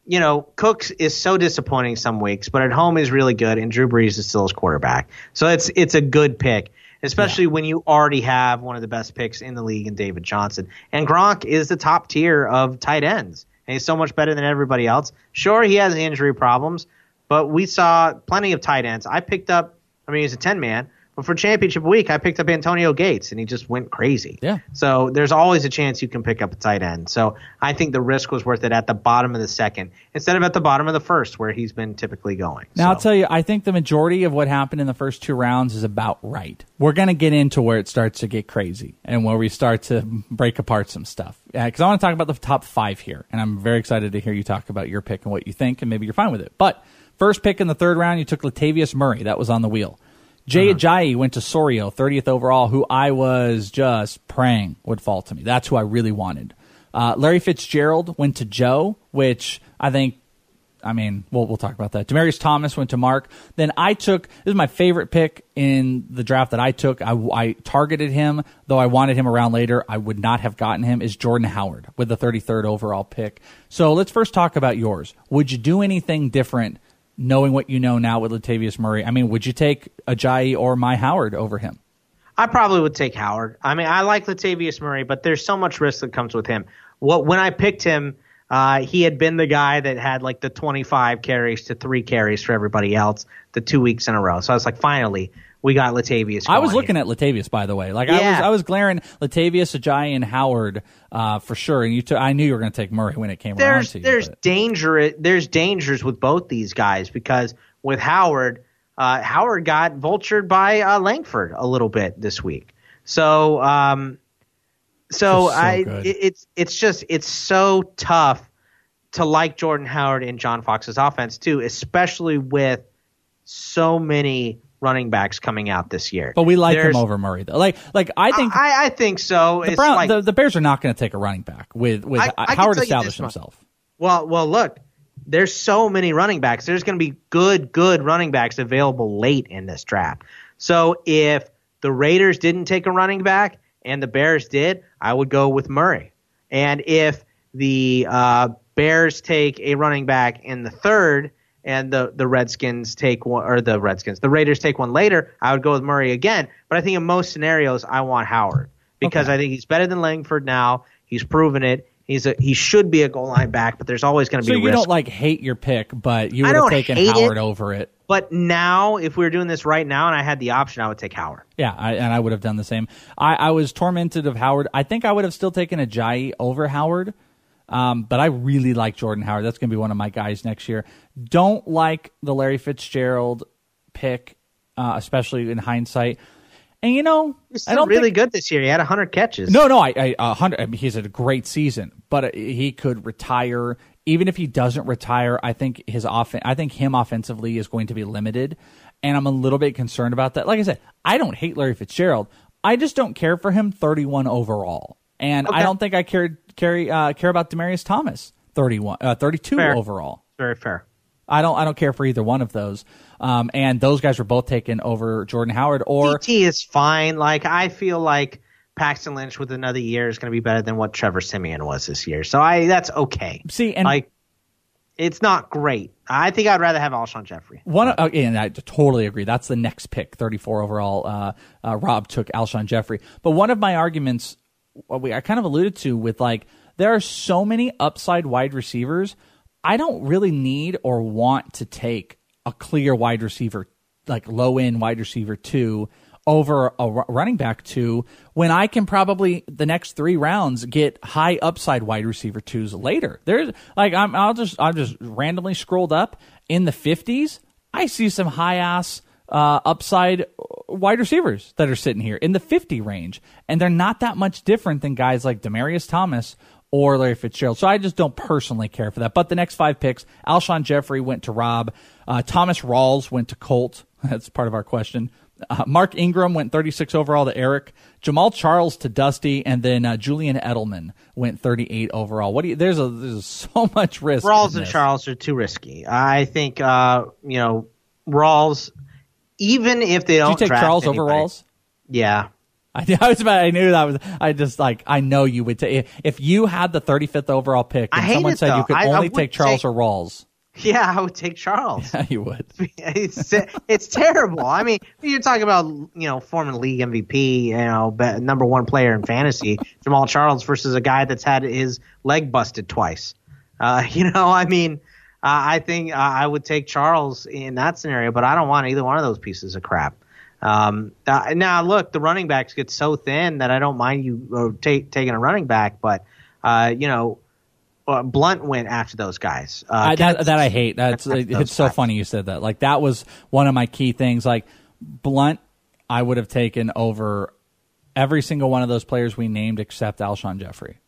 You know, Cooks is so disappointing some weeks, but at home is really good, and Drew Brees is still his quarterback. So it's it's a good pick especially when you already have one of the best picks in the league in David Johnson. And Gronk is the top tier of tight ends, and he's so much better than everybody else. Sure, he has injury problems, but we saw plenty of tight ends. I picked up, I mean, he's a 10 man, but for championship week, I picked up Antonio Gates, and he just went crazy. Yeah. So there's always a chance you can pick up a tight end. So I think the risk was worth it at the bottom of the second instead of at the bottom of the first, where he's been typically going. Now I'll tell you, I think the majority of what happened in the first two rounds is about right. We're going to get into where it starts to get crazy and where we start to break apart some stuff. Uh, because I want to talk about the top five here, and I'm very excited to hear you talk about your pick and what you think, and maybe you're fine with it. But first pick in the third round, you took Latavius Murray. That was on the wheel. Jay Ajayi went to Sorio, 30th overall, who I was just praying would fall to me. That's who I really wanted. Uh, Larry Fitzgerald went to Joe, which I think I mean, we'll we'll talk about that. Demaryius Thomas went to Mark. Then I took this is my favorite pick in the draft that I took. I, I targeted him, though I wanted him around later. I would not have gotten him. Is Jordan Howard with the 33rd overall pick. So let's first talk about yours. Would you do anything different, knowing what you know now with Latavius Murray? I mean, would you take Ajayi or my Howard over him? I probably would take Howard. I mean, I like Latavius Murray, but there's so much risk that comes with him. What when I picked him, uh, he had been the guy that had like the 25 carries to three carries for everybody else the two weeks in a row. So I was like, finally, we got Latavius. I was looking here. at Latavius, by the way. Like I was, Yeah. I was glaring Latavius, Ajayi, and Howard uh, for sure. And you, took I knew you were going to take Murray when it came around there's to you. there's but- danger there's dangers with both these guys because with Howard, uh, Howard got vultured by uh, Langford a little bit this week. So um, so, so I it, it's it's just it's so tough to like Jordan Howard in John Fox's offense too, especially with so many running backs coming out this year. but we like There's- him over Murray though. Like, like I think I, I think so. the, It's Brown, like, the, the Bears are not going to take a running back with with I- I Howard established much. himself. Well, well, look, there's so many running backs. There's going to be good, good running backs available late in this draft. So if the Raiders didn't take a running back and the Bears did, I would go with Murray. And if the uh, Bears take a running back in the third and the, the Redskins take one, or the Redskins, the Raiders take one later, I would go with Murray again. But I think in most scenarios, I want Howard because I think he's better than Langford now. He's proven it. He's a he should be a goal line back, but there's always going to be. So you risk. don't like hate your pick, but you would have taken Howard it. over it. but now, if we were doing this right now and I had the option, I would take Howard. Yeah, I, and I would have done the same. I, I was tormented of Howard. I think I would have still taken Ajayi over Howard, um, but I really like Jordan Howard. That's going to be one of my guys next year. Don't like the Larry Fitzgerald pick, uh, especially in hindsight. And you know, He's I don't really think, good this year. He had 100 catches. No, no, I, I, hundred. I mean, he's had a great season, but uh, he could retire. Even if he doesn't retire, I think his off. I think him offensively is going to be limited, and I'm a little bit concerned about that. Like I said, I don't hate Larry Fitzgerald. I just don't care for him 31 overall, and I don't think I care carry uh, care about Demaryius Thomas 31, uh, 32 Fair. overall. Very fair. I don't. I don't care for either one of those. Um, and those guys were both taken over Jordan Howard or DT is fine. Like I feel like Paxton Lynch with another year is going to be better than what Trevor Siemian was this year. So I that's okay. see and like it's not great. I think I'd rather have Alshon Jeffery. One uh, and I totally agree. That's the next pick, 34 overall. Uh, uh, Rob took Alshon Jeffery, but one of my arguments, what we I kind of alluded to with like there are so many upside wide receivers. I don't really need or want to take a clear wide receiver, like low end wide receiver two over a running back two when I can probably the next three rounds get high upside wide receiver twos later. There's like I'm I'll just I'll just randomly scrolled up in the fifties. I see some high ass uh, upside wide receivers that are sitting here in the 50 range, and they're not that much different than guys like Demaryius Thomas or Larry Fitzgerald. So I just don't personally care for that. But the next five picks, Alshon Jeffery went to Rob, uh, Thomas Rawls went to Colt. [LAUGHS] That's part of our question. Uh, Mark Ingram went 36 overall to Eric. Jamaal Charles to Dusty, and then uh, Julian Edelman went 38 overall. What do you? There's a there's [LAUGHS] so much risk. Rawls and. Charles are too risky. I think uh, you know Rawls, even if they don't you take Charles over anybody- Rawls? Yeah, I, [LAUGHS] I was about. I knew that was. I just like. I know you would take if you had the 35th overall pick, I and someone it, said you though. could I- I only would take Charles take- or Rawls. yeah, I would take Charles. Yeah, [LAUGHS] you would. [LAUGHS] it's it's terrible. I mean, you're talking about you know former league MVP, you know, be- number one player in fantasy, Jamaal Charles versus a guy that's had his leg busted twice. Uh, you know, I mean, I think uh, I would take Charles in that scenario, but I don't want either one of those pieces of crap. Um, uh, now, look, the running backs get so thin that I don't mind you uh, take, taking a running back, but uh, you know, uh, Blount went after those guys. Uh, I, that, that I hate. That's it's so funny you said that. Like that was one of my key things. Like Blount, I would have taken over every single one of those players we named except Alshon Jeffery.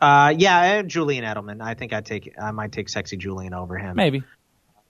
Uh, yeah, Julian Edelman. I think I take I might take sexy Julian over him. Maybe.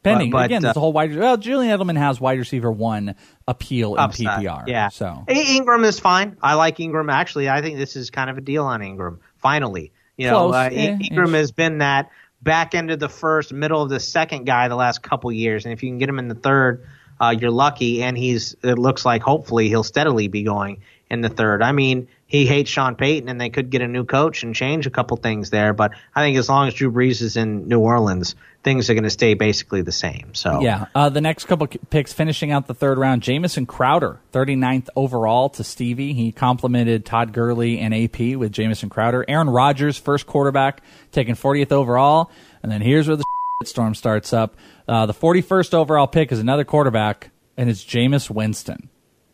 Pending. but, Again, uh, there's a whole wide. Well, Julian Edelman has wide receiver one appeal in Upside, PPR. Yeah. So Ingram is fine. I like Ingram. Actually, I think this is kind of a deal on Ingram. Finally, you know, uh, yeah, Ingram has been that back end of the first, middle of the second guy the last couple years, and if you can get him in the third, uh, you're lucky. And he's it looks like hopefully he'll steadily be going in the third. I mean, he hates Sean Payton, and they could get a new coach and change a couple things there. But I think as long as Drew Brees is in New Orleans, things are going to stay basically the same. So Yeah. Uh, the next couple picks finishing out the third round, Jamison Crowder, 39th overall to Stevie. He complimented Todd Gurley and AP with Jamison Crowder. Aaron Rodgers, first quarterback, taken 40th overall. And then here's where the [LAUGHS] storm starts up. Uh, the 41st overall pick is another quarterback, and it's Jameis Winston.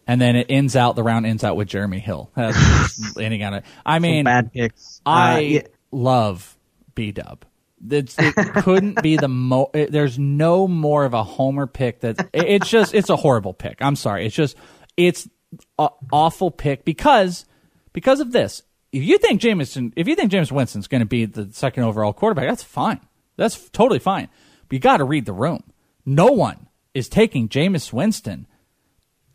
And then it ends out. The round ends out with Jeremy Hill. Ending on it. I mean, bad picks. I Uh, yeah. love B Dub. It's, it couldn't be the mo. [LAUGHS] It, there's no more of a homer pick that it- it's just it's a horrible pick. I'm sorry. It's just it's a awful pick because because of this. If you think Jameson, if you think Jameis Winston's going to be the second overall quarterback, that's fine. That's totally fine. But you got to read the room. No one is taking Jameis Winston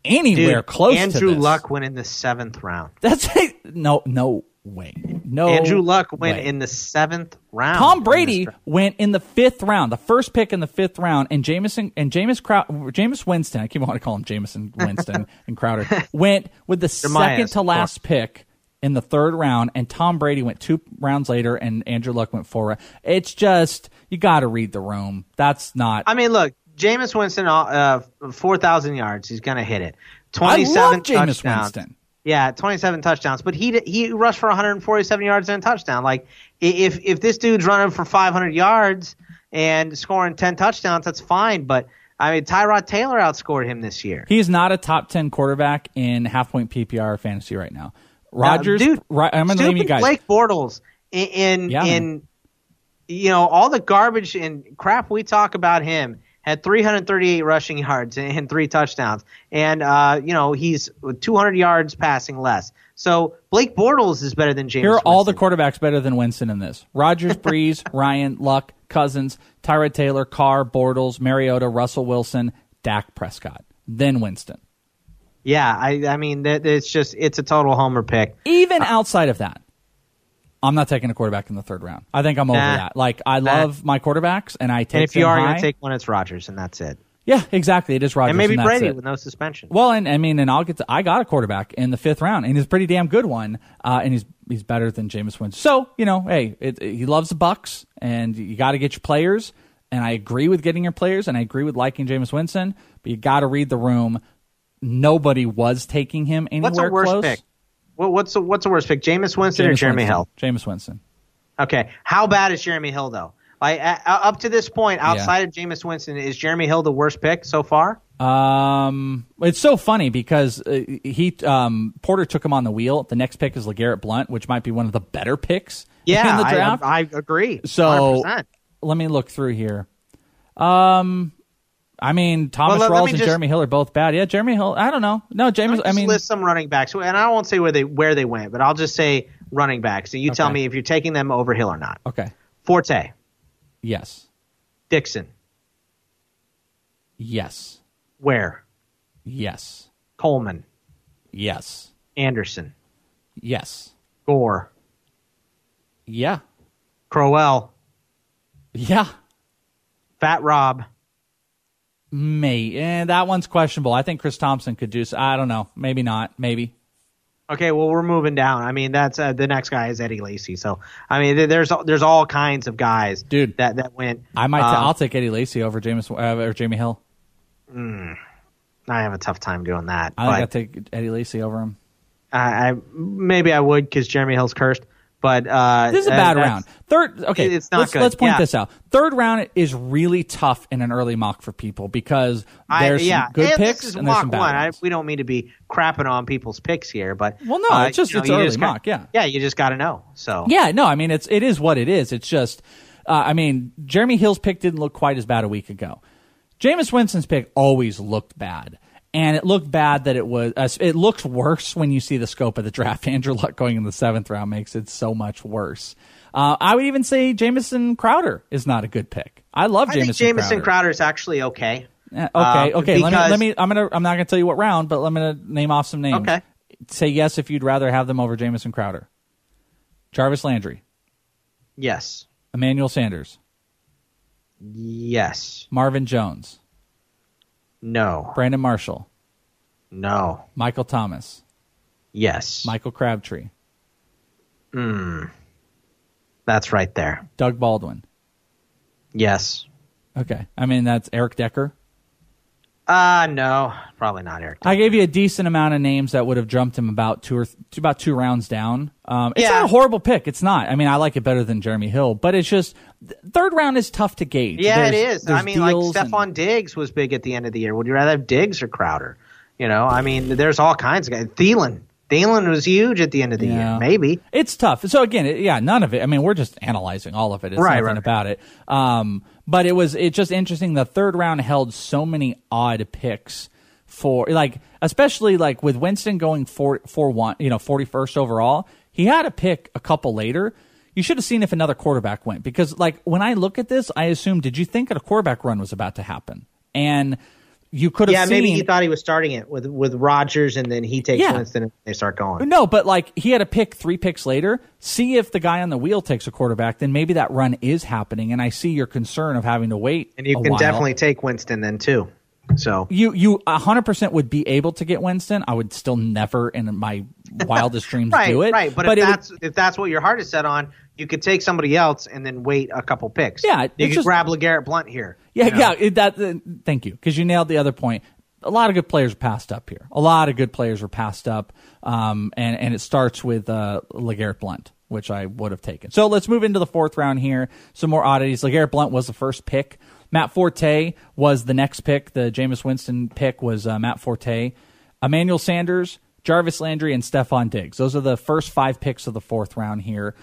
anywhere Dude, close Andrew. Luck went in the seventh round. That's no no way. No Andrew Luck went way. in the seventh round. Tom Brady went in the fifth round, the first pick in the fifth round, and Jameson and Jameis Crow, Jameis Winston. I keep wanting to call him Jameson Winston [LAUGHS] and Crowder went with the second to last pick in the third round, and Tom Brady went two rounds later, and Andrew Luck went four. rounds. It's just you got to read the room. That's not. I mean, look, Jameis Winston, uh, four thousand yards. He's gonna hit it. Twenty-seven touchdowns. Winston. Yeah, twenty-seven touchdowns. But he he rushed for 147 yards and a touchdown. Like if if this dude's running for 500 yards and scoring 10 touchdowns, that's fine. But I mean, Tyrod Taylor outscored him this year. He's not a top ten quarterback in half point PPR fantasy right now. Rodgers, dude, right, I'm going to name you guys. Blake Bortles in in, Yeah, in you know all the garbage and crap we talk about him had 338 rushing yards and, three touchdowns, and uh, you know he's 200 yards passing less. So Blake Bortles is better than James. Here are all the quarterbacks better than Winston in this: Rodgers, [LAUGHS] Brees, Ryan, Luck, Cousins, Tyrod Taylor, Carr, Bortles, Mariota, Russell Wilson, Dak Prescott, then Winston. Yeah, I I mean it's just it's a total homer pick. Even outside of that, I'm not taking a quarterback in the third round. I think I'm over that. Like I Nah. love my quarterbacks, and I take And if you are going to take one, it's Rodgers, and that's it. yeah, exactly. It is Rodgers, and maybe that's Brady it. with no suspension. Well, and I mean, and I'll get to. I got a quarterback in the fifth round, and he's a pretty damn good one, uh, and he's he's better than Jameis Winston. So you know, hey, it, he loves the Bucks, and you got to get your players. And I agree with getting your players, and I agree with liking Jameis Winston, but you got to read the room. Nobody was taking him anywhere What's a worse close. pick? What, what's the what's a worse pick? Jameis Winston or Jeremy Winston. Hill? Jameis Winston. Okay, how bad is Jeremy Hill though? Like uh, up to this point, outside of Jameis Winston, is Jeremy Hill the worst pick so far? Um, it's so funny because uh, he um, Porter took him on the wheel. The next pick is LeGarrette Blount, which might be one of the better picks Yeah, in the I- draft. I, agree. So 100%. let me look through here. Um, I mean, Thomas Well, let- Rawls and just- Jeremy Hill are both bad. Yeah, Jeremy Hill. I don't know. No, James. I mean, list some running backs, and I won't say where they where they went, but I'll just say running backs. So you tell me if you're taking them over Hill or not. okay. Forte, Yes. Dixon, Yes. Ware, Yes. Coleman, Yes. Anderson, Yes. Gore, Yeah. Crowell, Yeah. Fat Rob. May. Eh, that one's questionable. I think Chris Thompson could do. So. I don't know. Maybe not. Maybe. Okay, well we're moving down. I mean, that's uh, the next guy is Eddie Lacy. So I mean, there's there's all kinds of guys, dude, that that went. I might. i um, I'll take Eddie Lacy over James uh, or Jamie Hill. mm, I have a tough time doing that. I think I take Eddie Lacy over him. I, I maybe I would because Jeremy Hill's cursed. But uh, This is a bad round. Third, okay, it's not let's, good. let's point Yeah. this out. Third round is really tough in an early mock for people because I, there's yeah, some good and picks this is and there's mock some bad one. I, we don't mean to be crapping on people's picks here, but Well, no, uh, it's just you know, it's early just got- mock. Yeah, yeah, you just got to know. So Yeah, no, I mean it's it is what it is. It's just, uh, I mean, Jeremy Hill's pick didn't look quite as bad a week ago. Jameis Winston's pick always looked bad, and it looked bad that it was. Uh, it looks worse when you see the scope of the draft. [LAUGHS] Andrew Luck going in the seventh round makes it so much worse. Uh, I would even say Jamison Crowder is not a good pick. I love I think Jamison Jamison Crowder. Crowder is actually okay. Uh, okay, Uh, okay. Let me let me. I'm gonna. I'm not gonna tell you what round, but I'm gonna name off some names. Okay. Say yes if you'd rather have them over Jamison Crowder. Jarvis Landry, Yes, Emmanuel Sanders, yes, Marvin Jones, no, Brandon Marshall, no, Michael Thomas, yes. Michael Crabtree, Hmm. That's right there. Doug Baldwin. Yes. Okay. I mean that's Eric Decker. Uh no, probably not Eric. I gave you a decent amount of names that would have jumped him about two or th- about two rounds down. Um, it's Yeah. not a horrible pick. It's not. I mean, I like it better than Jeremy Hill, but it's just th- third round is tough to gauge. Yeah, There's- it is. I mean, like deals and- Stefon Diggs was big at the end of the year. Would you rather have Diggs or Crowder? You know, I mean, there's all kinds of guys. Thielen. Thielen was huge at the end of the Yeah. year. Maybe. It's tough. So again, it, yeah, none of it. I mean, we're just analyzing all of it. It's Right, nothing right. about it. Um, but it was it's just interesting. The third round held so many odd picks for like, especially like with Winston going four four one, you know, forty first overall. He had a pick a couple later. You should have seen if another quarterback went because like when I look at this, I assume did you think that a quarterback run was about to happen? And you could have Yeah, seen maybe he thought he was starting it with with Rodgers, and then he takes Yeah. Winston, and they start going. No, but like he had a pick three picks later. See if the guy on the wheel takes a quarterback, then maybe that run is happening. And I see your concern of having to wait. And you can while. definitely take Winston then too. So you you hundred percent would be able to get Winston. I would still never in my wildest [LAUGHS] dreams right, do it. right. But, it if would- that's if that's what your heart is set on, you could take somebody else and then wait a couple picks. Yeah, you could just- grab LeGarrette Blount here. Yeah, you know? yeah. It, that. uh, thank you, because you nailed the other point. A lot of good players are passed up here. A lot of good players were passed up, um, and and it starts with uh, LeGarrette Blount, which I would have taken. So let's move into the fourth round here. Some more oddities. LeGarrette Blount was the first pick. Matt Forte was the next pick. The Jameis Winston pick was uh, Matt Forte. Emmanuel Sanders, Jarvis Landry, and Stefon Diggs. Those are the first five picks of the fourth round here.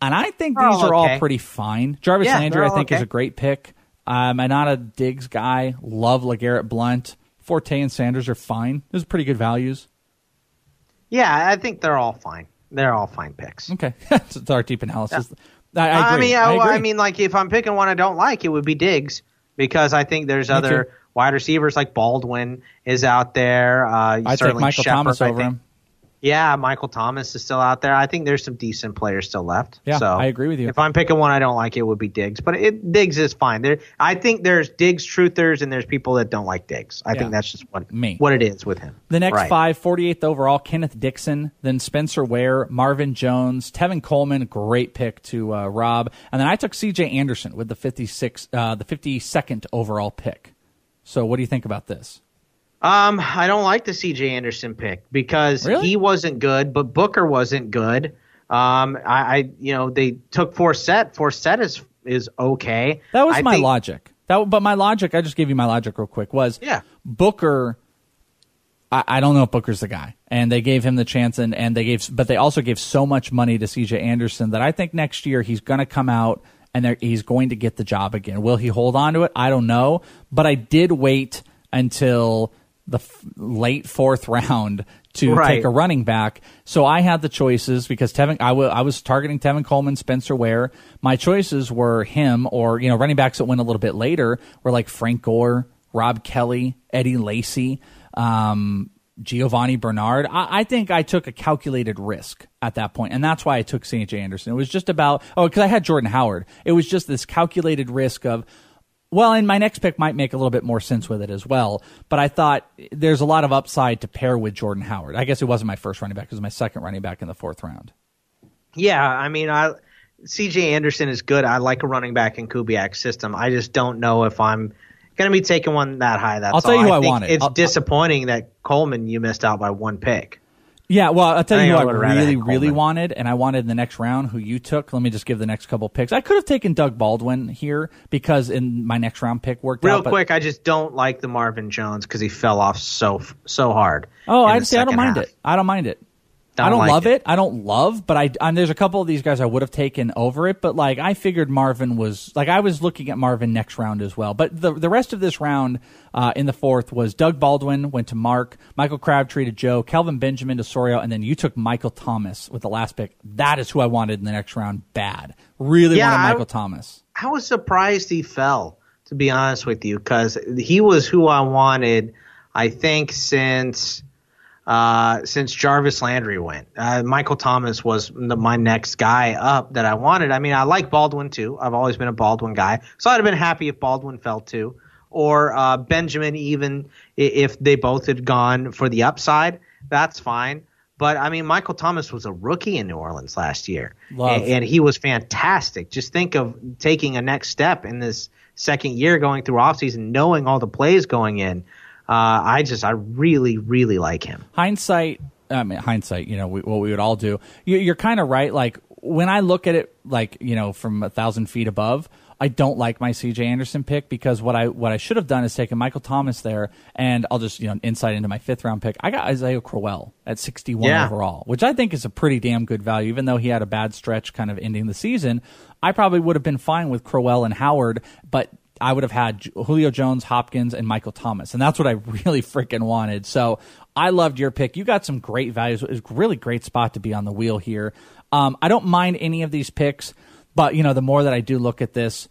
And I think They're these all are all pretty fine. Jarvis Yeah, Landry, I think, is a great pick. Um, I'm not a Diggs guy. Love LeGarrette Blount. Forte and Sanders are fine. Those are pretty good values. Yeah, I think they're all fine. They're all fine picks. Okay. [LAUGHS] it's our deep analysis. I, I agree. mean, I, I, agree. I mean, like if I'm picking one I don't like, it would be Diggs because I think there's Me other too. wide receivers like Baldwin is out there. Uh, I'd take Michael Shepard, Thomas I over him. Yeah, Michael Thomas is still out there. I think there's some decent players still left. Yeah, so I agree with you. If I'm picking one I don't like, it would be Diggs. But it, Diggs is fine. There, I think there's Diggs truthers and there's people that don't like Diggs. I Yeah. think that's just what Me. what it is with him. The next Right. five, 48th overall, Kenneth Dixon, then Spencer Ware, Marvin Jones, Tevin Coleman, great pick to uh, Rob, and then I took C.J. Anderson with the 56, uh, the 52nd overall pick. So, what do you think about this? Um, I don't like the C.J. Anderson pick because Really? he wasn't good, but Booker wasn't good. Um, I, I you know, they took Forsett. Forsett is is okay. That was I my think- logic. That, but my logic, I just gave you my logic real quick. Was Yeah. Booker? I, I don't know if Booker's the guy, and they gave him the chance, and, and they gave, but they also gave so much money to C.J. Anderson that I think next year he's going to come out and he's going to get the job again. Will he hold on to it? I don't know, but I did wait until the f- late fourth round to Right. take a running back. So I had the choices because Tevin, I was targeting Tevin Coleman, Spencer Ware. My choices were him or, you know, running backs that went a little bit later were like Frank Gore, Rob Kelley, Eddie Lacy, um, Giovani Bernard. I, I think I took a calculated risk at that point, and that's why I took C.J. Anderson. It was just about, oh, because I had Jordan Howard. It was just this calculated risk of, well, and my next pick might make a little bit more sense with it as well. But I thought there's a lot of upside to pair with Jordan Howard. I guess it wasn't my first running back; it was my second running back in the fourth round. Yeah, I mean, I C.J. Anderson is good. I like a running back in Kubiak's system. I just don't know if I'm going to be taking one that high. That's I'll tell all. you who I think wanted. It's I'll- disappointing that Coleman you missed out by one pick. Yeah, well, I'll tell I you who I I really, really wanted, and I wanted in the next round who you took. Let me just give the next couple picks. I could have taken Doug Baldwin here because in my next round pick worked Real out. but- quick, I just don't like the Marvin Jones because he fell off so so hard. Oh, I. I don't mind half. it. I don't mind it. Don't I don't like love it. it. I don't love, but I and there's a couple of these guys I would have taken over it. But like I figured Marvin was like I was looking at Marvin next round as well. But the the rest of this round uh, in the fourth was Doug Baldwin went to Mark, Michael Crabtree to Joe, Kelvin Benjamin to Sorio, and then you took Michael Thomas with the last pick. That is who I wanted in the next round. Bad, really Yeah, wanted I- Michael Thomas. I was surprised he fell, to be honest with you, because he was who I wanted. I think since uh, since Jarvis Landry went, uh, Michael Thomas was the, my next guy up that I wanted. I mean, I like Baldwin too. I've always been a Baldwin guy, so I'd have been happy if Baldwin fell too, or uh, Benjamin even if they both had gone for the upside. That's fine. But I mean, Michael Thomas was a rookie in New Orleans last year, and, and he was fantastic. Just think of taking a next step in this second year, going through offseason, knowing all the plays going in. Uh, I just, I really, really like him. hindsight i mean hindsight you know we, what we would all do you, you're kind of right like when i look at it like you know from a thousand feet above I don't like my CJ Anderson pick because what I what I should have done is taken Michael Thomas there, and I'll just you know insight into my fifth round pick. I got Isaiah Crowell at 61 Yeah. overall, which I think is a pretty damn good value, even though he had a bad stretch kind of ending the season. I probably would have been fine with Crowell and Howard, but I would have had Julio Jones, Hopkins, and Michael Thomas, and that's what I [LAUGHS] really freaking wanted. So I loved your pick. You got some great values. It was really great spot to be on the wheel here. Um, I don't mind any of these picks, but you know, the more that I do look at this,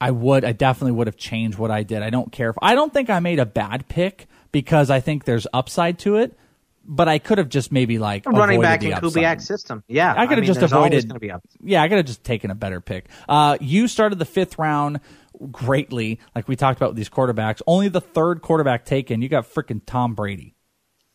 I would, I definitely would have changed what I did. I don't care if I don't think I made a bad pick because I think there's upside to it. But I could have just maybe like running back the in upside. Kubiak's system. Yeah, I could have mean, just avoided. Yeah, I could have just taken a better pick. Uh, you started the fifth round greatly, like we talked about with these quarterbacks. Only the third quarterback taken. You got freaking Tom Brady.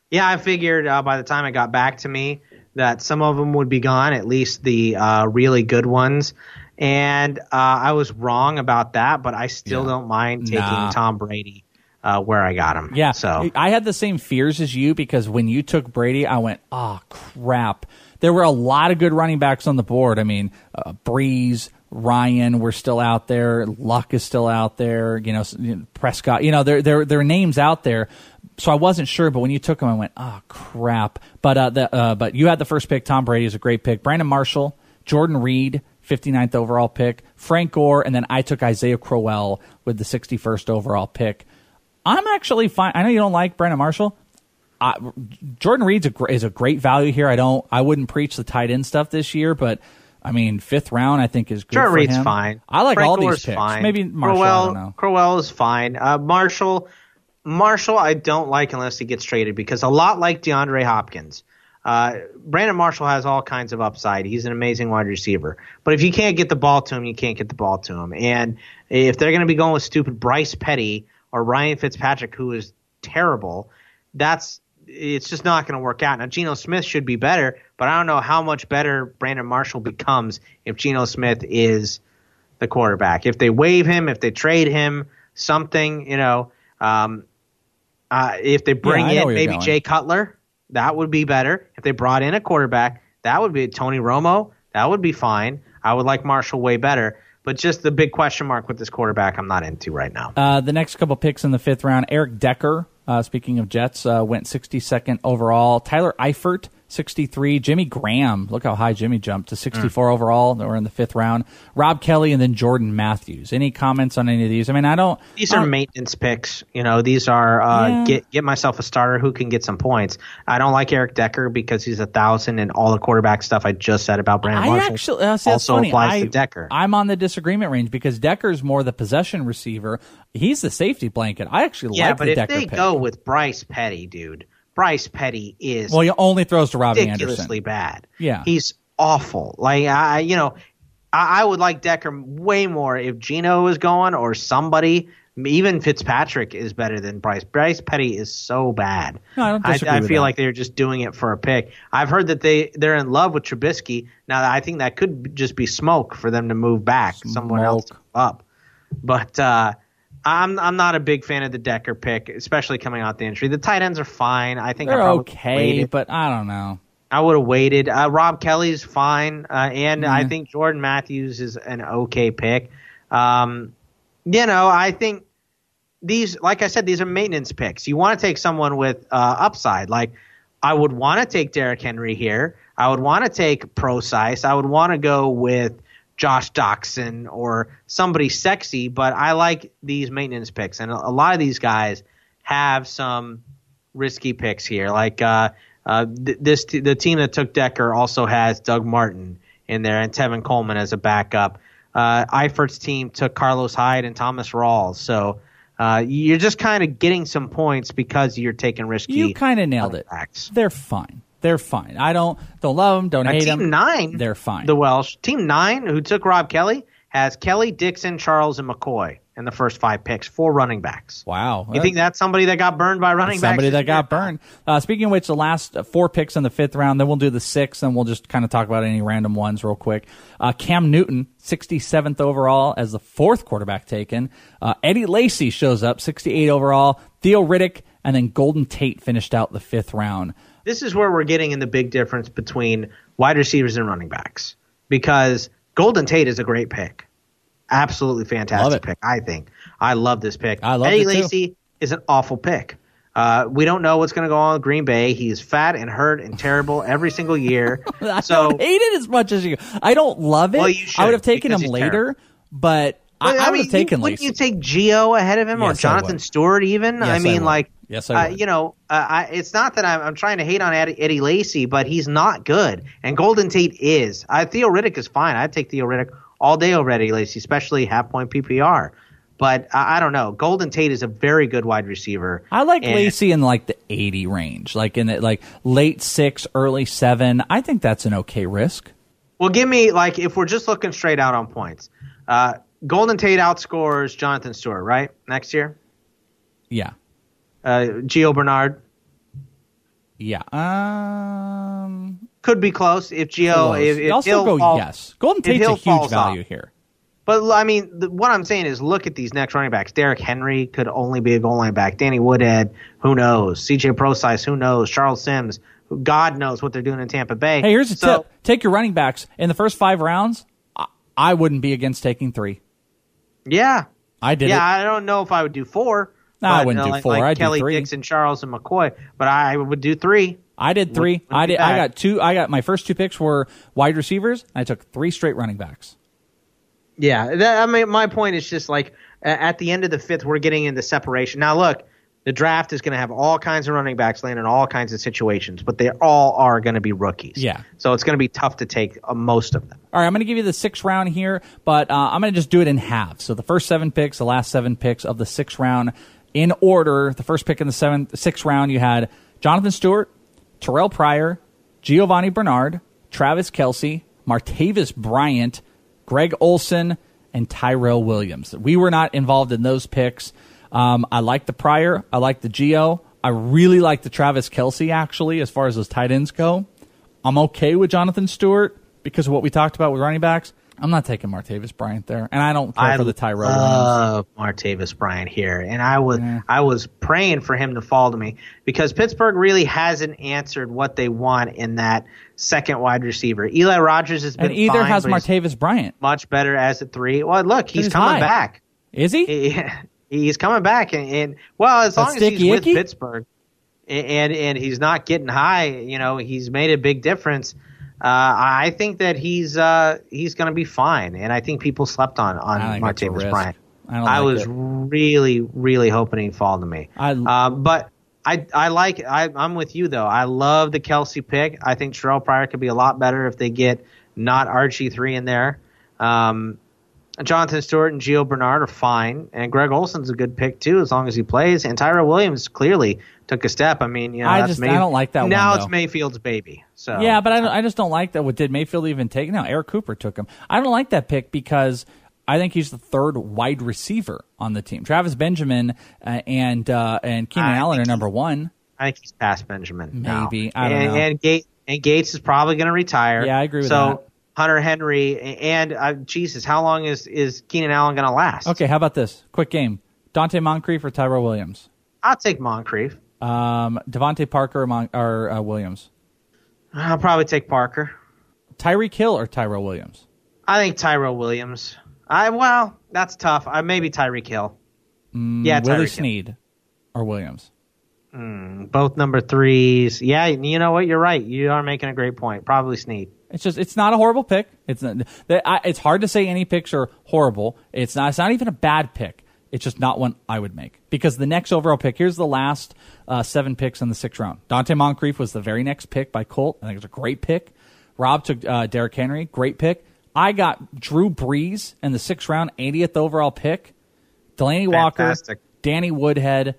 Yeah, I figured uh, by the time it got back to me that some of them would be gone, at least the uh, really good ones. And uh, I was wrong about that, but I still don't mind taking Nah. Tom Brady uh, where I got him. Yeah. So I had the same fears as you because when you took Brady, I went, oh, crap. There were a lot of good running backs on the board. I mean, uh, Brees, Ryan were still out there. Luck is still out there. You know, s- you know, Prescott. You know, there there there are names out there. So I wasn't sure, but when you took him, I went, oh crap. But uh, the, uh, but you had the first pick. Tom Brady is a great pick. Brandon Marshall, Jordan Reed, 59th overall pick. Frank Gore, and then I took Isaiah Crowell with the 61st overall pick. I'm actually fine. I know you don't like Brandon Marshall. I, Jordan Reed's a, gr- is a great value here. I don't. I wouldn't preach the tight end stuff this year, but I mean, fifth round I think is good. Jordan Reed's him. fine. I like Frank all Gore's these picks. Fine. Maybe Marshall. Crowell, I don't know. Crowell is fine. Uh, Marshall, Marshall, I don't like unless he gets traded because a lot like DeAndre Hopkins. Uh, Brandon Marshall has all kinds of upside. He's an amazing wide receiver. But if you can't get the ball to him, you can't get the ball to him. And if they're going to be going with stupid Bryce Petty or Ryan Fitzpatrick, who is terrible, that's it's just not going to work out. Now, Geno Smith should be better, but I don't know how much better Brandon Marshall becomes if Geno Smith is the quarterback. If they waive him, if they trade him, something, you know, um, uh, if they bring know in maybe going. Jay Cutler, that would be better. If they brought in a quarterback, that would be Tony Romo, that would be fine. I would like Marshall way better. But just the big question mark with this quarterback, I'm not into right now. Uh, the next couple picks in the fifth round, Eric Decker. Uh, speaking of Jets, uh, went 62nd overall. Tyler Eifert, 63. Jimmy Graham, look how high Jimmy jumped to 64 overall. They were in the fifth round. Rob Kelley and then Jordan Matthews. Any comments on any of these? I mean, I don't. These I are don't- maintenance picks. You know, these are uh, Yeah. get get myself a starter who can get some points. I don't like Eric Decker because he's a thousand and all the quarterback stuff I just said about Brandon I Marshall actually, uh, see, also funny. applies I, to Decker. I'm on the disagreement range because Decker's more the possession receiver. He's the safety blanket. I actually yeah, like but the if Decker they pick. go with Bryce Petty, dude, Bryce Petty is well, he only throws to Robbie ridiculously Anderson. bad. Yeah. he's awful. Like I, you know, I, I would like Decker way more if Geno is gone or somebody. Even Fitzpatrick is better than Bryce. Bryce Petty is so bad. No, I don't I, disagree I with feel that. like they're just doing it for a pick. I've heard that they they're in love with Trubisky. Now I think that could just be smoke for them to move back somewhere else up. But uh, I'm I'm not a big fan of the Decker pick, especially coming out the injury. The tight ends are fine. I think They're probably okay, waited. but I don't know. I would have waited. Uh, Rob Kelley's fine, uh, and I Mhm. think Jordan Matthews is an okay pick. Um, you know, I think these, like I said, these are maintenance picks. You want to take someone with uh, upside. Like I would want to take Derrick Henry here. I would want to take Procise. I would want to go with Josh Doctson or somebody sexy. But I like these maintenance picks, and a, lot of these guys have some risky picks here. Like uh, uh, th- this, t- the team that took Decker also has Doug Martin in there and Tevin Coleman as a backup. Uh, Eifert's team took Carlos Hyde and Thomas Rawls. So uh, you're just kind of getting some points because you're taking risky. You kind of nailed it. They're fine. They're fine. I don't don't love them. Don't Now, hate team them. nine, They're fine. the Welsh team nine, who took Rob Kelley, has Kelley, Dixon, Charles, and McCoy in the first five picks, four running backs. Wow. You think that's somebody that got burned by running backs? Somebody that got burned. Uh, speaking of which, the last four picks in the fifth round, then we'll do the sixth, and we'll just kind of talk about any random ones real quick. Uh, Cam Newton, 67th overall as the fourth quarterback taken. Uh, Eddie Lacy shows up, 68 overall. Theo Riddick, and then Golden Tate finished out the fifth round. This is where we're getting in the big difference between wide receivers and running backs because Golden Tate is a great pick. Absolutely fantastic pick. I think I love this pick. I love Eddie. Lacy is an awful pick. Uh, we don't know what's going to go on with Green Bay. He's fat and hurt and terrible every single year. [LAUGHS] I so don't hate it as much as you. I don't love it. Well, you I would have taken him later, terrible. but I, Well, I, would mean, have taken you, wouldn't you take Gio ahead of him or Yes, I Jonathan. Stewart even? Yes, I I mean, would. like, Yes, I uh, you know, uh, I, it's not that I'm, I'm trying to hate on Eddie, Eddie Lacy, but he's not good, and Golden Tate is. I, Theo Riddick is fine. I'd take Theo Riddick all day over Eddie Lacy, especially half point PPR. But I, I don't know. Golden Tate is a very good wide receiver. I like and- Lacy in like the 80 range, like in the like late six, early seven. I think that's an okay risk. Well, give me like if we're just looking straight out on points. Uh, Golden Tate outscores Jonathan Stewart, right? Next year, Yeah, uh, Gio Bernard yeah. Um, could be close if Gio. close. If, if Hill go fall- yes. Golden Tate's a huge value off. here. But I mean, the, what I'm saying is, look at these next running backs. Derrick Henry could only be a goal line back. Danny Woodhead, who knows? C.J. Procise, who knows? Charles Sims, God knows what they're doing in Tampa Bay. Hey, here's a So- tip: take your running backs in the first five rounds. I, I wouldn't be against taking three. Yeah, I did yeah. it. I don't know if I would do four. No, I wouldn't uh, do like, four. Like I'd do Kelley three. Dixon, Charles, and McCoy, but I would do three. I did three. Wouldn't I did. I got two. I got my first two picks were wide receivers. I took three straight running backs. Yeah, that, I mean, my point is just like at the end of the fifth, we're getting into separation. Now, look, the draft is going to have all kinds of running backs land in all kinds of situations, but they all are going to be rookies. Yeah. So it's going to be tough to take uh, most of them. All right, I'm going to give you the sixth round here, but uh, I'm going to just do it in halves. So the first seven picks, the last seven picks of the sixth round, in order. The first pick in the seventh, sixth round, you had Jonathan Stewart, Terrell Pryor, Giovani Bernard, Travis Kelce, Martavis Bryant, Greg Olsen, and Tyrell Williams. We were not involved in those picks. Um, I like the Pryor. I like the Gio. I really like the Travis Kelce, actually, as far as those tight ends go. I'm okay with Jonathan Stewart because of what we talked about with running backs. I'm not taking Martavis Bryant there, and I don't care I for the Tyrell love Martavis Bryant here, and I was I was praying for him to fall to me because Pittsburgh really hasn't answered what they want in that second wide receiver. Eli Rogers has been And either fine, has Martavis Bryant. much better as a three. Well, look, he's He's coming high. back. Is he? [LAUGHS] He- he's coming back, and, and well, as That long as he's sticky with? Pittsburgh, and, and and he's not getting high, you know, he's made a big difference. Uh, I think that he's uh, he's going to be fine, and I think people slept on on I think it's a Martavis. Bryant. I like was it. really, really hoping he'd fall to me. I- uh, but I I like I, I'm with you though. I love the Kelce pick. I think Terrell Pryor could be a lot better if they get not RG3 in there. Um, Jonathan Stewart and Gio Bernard are fine, and Greg Olsen's a good pick too, as long as he plays. And Tyrell Williams clearly took a step. I mean, you know, I that's just- May- I don't like that one, Now though. it's Mayfield's baby. So Yeah, but I, don't, I just don't like that. What did Mayfield even take? Now Eric Cooper took him. I don't like that pick because I think he's the third wide receiver on the team. Travis Benjamin uh, and uh, and Keenan Allen are number one. I think he's past Benjamin. now. Maybe. I don't and, know. And Gates and Gates is probably going to retire. Yeah, I agree with so, that. Hunter Henry and uh, Jesus, how long is is Keenan Allen going to last? Okay, how about this? Quick game: Donte Moncrief or Tyrell Williams? I'll take Moncrief. Um, DeVante Parker or, Mon- or uh, Williams? I'll probably take Parker. Tyreek Hill or Tyrell Williams? I think Tyrell Williams. I well, that's tough. I maybe Tyreek Hill. Mm, yeah, Willie Tyreek Hill. Snead or Williams? Mm, both number threes. Yeah, you know what? You're right. You are making a great point. Probably Snead. It's just it's not a horrible pick. It's not, it's hard to say any picks are horrible. It's not it's not even a bad pick. It's just not one I would make because the next overall pick. Here's the last uh, seven picks in the sixth round. Donte Moncrief was the very next pick by Colt. I think it's a great pick. Rob took uh, Derrick Henry, great pick. I got Drew Brees in the sixth round, 80th overall pick. Delanie Walker, Danny Woodhead,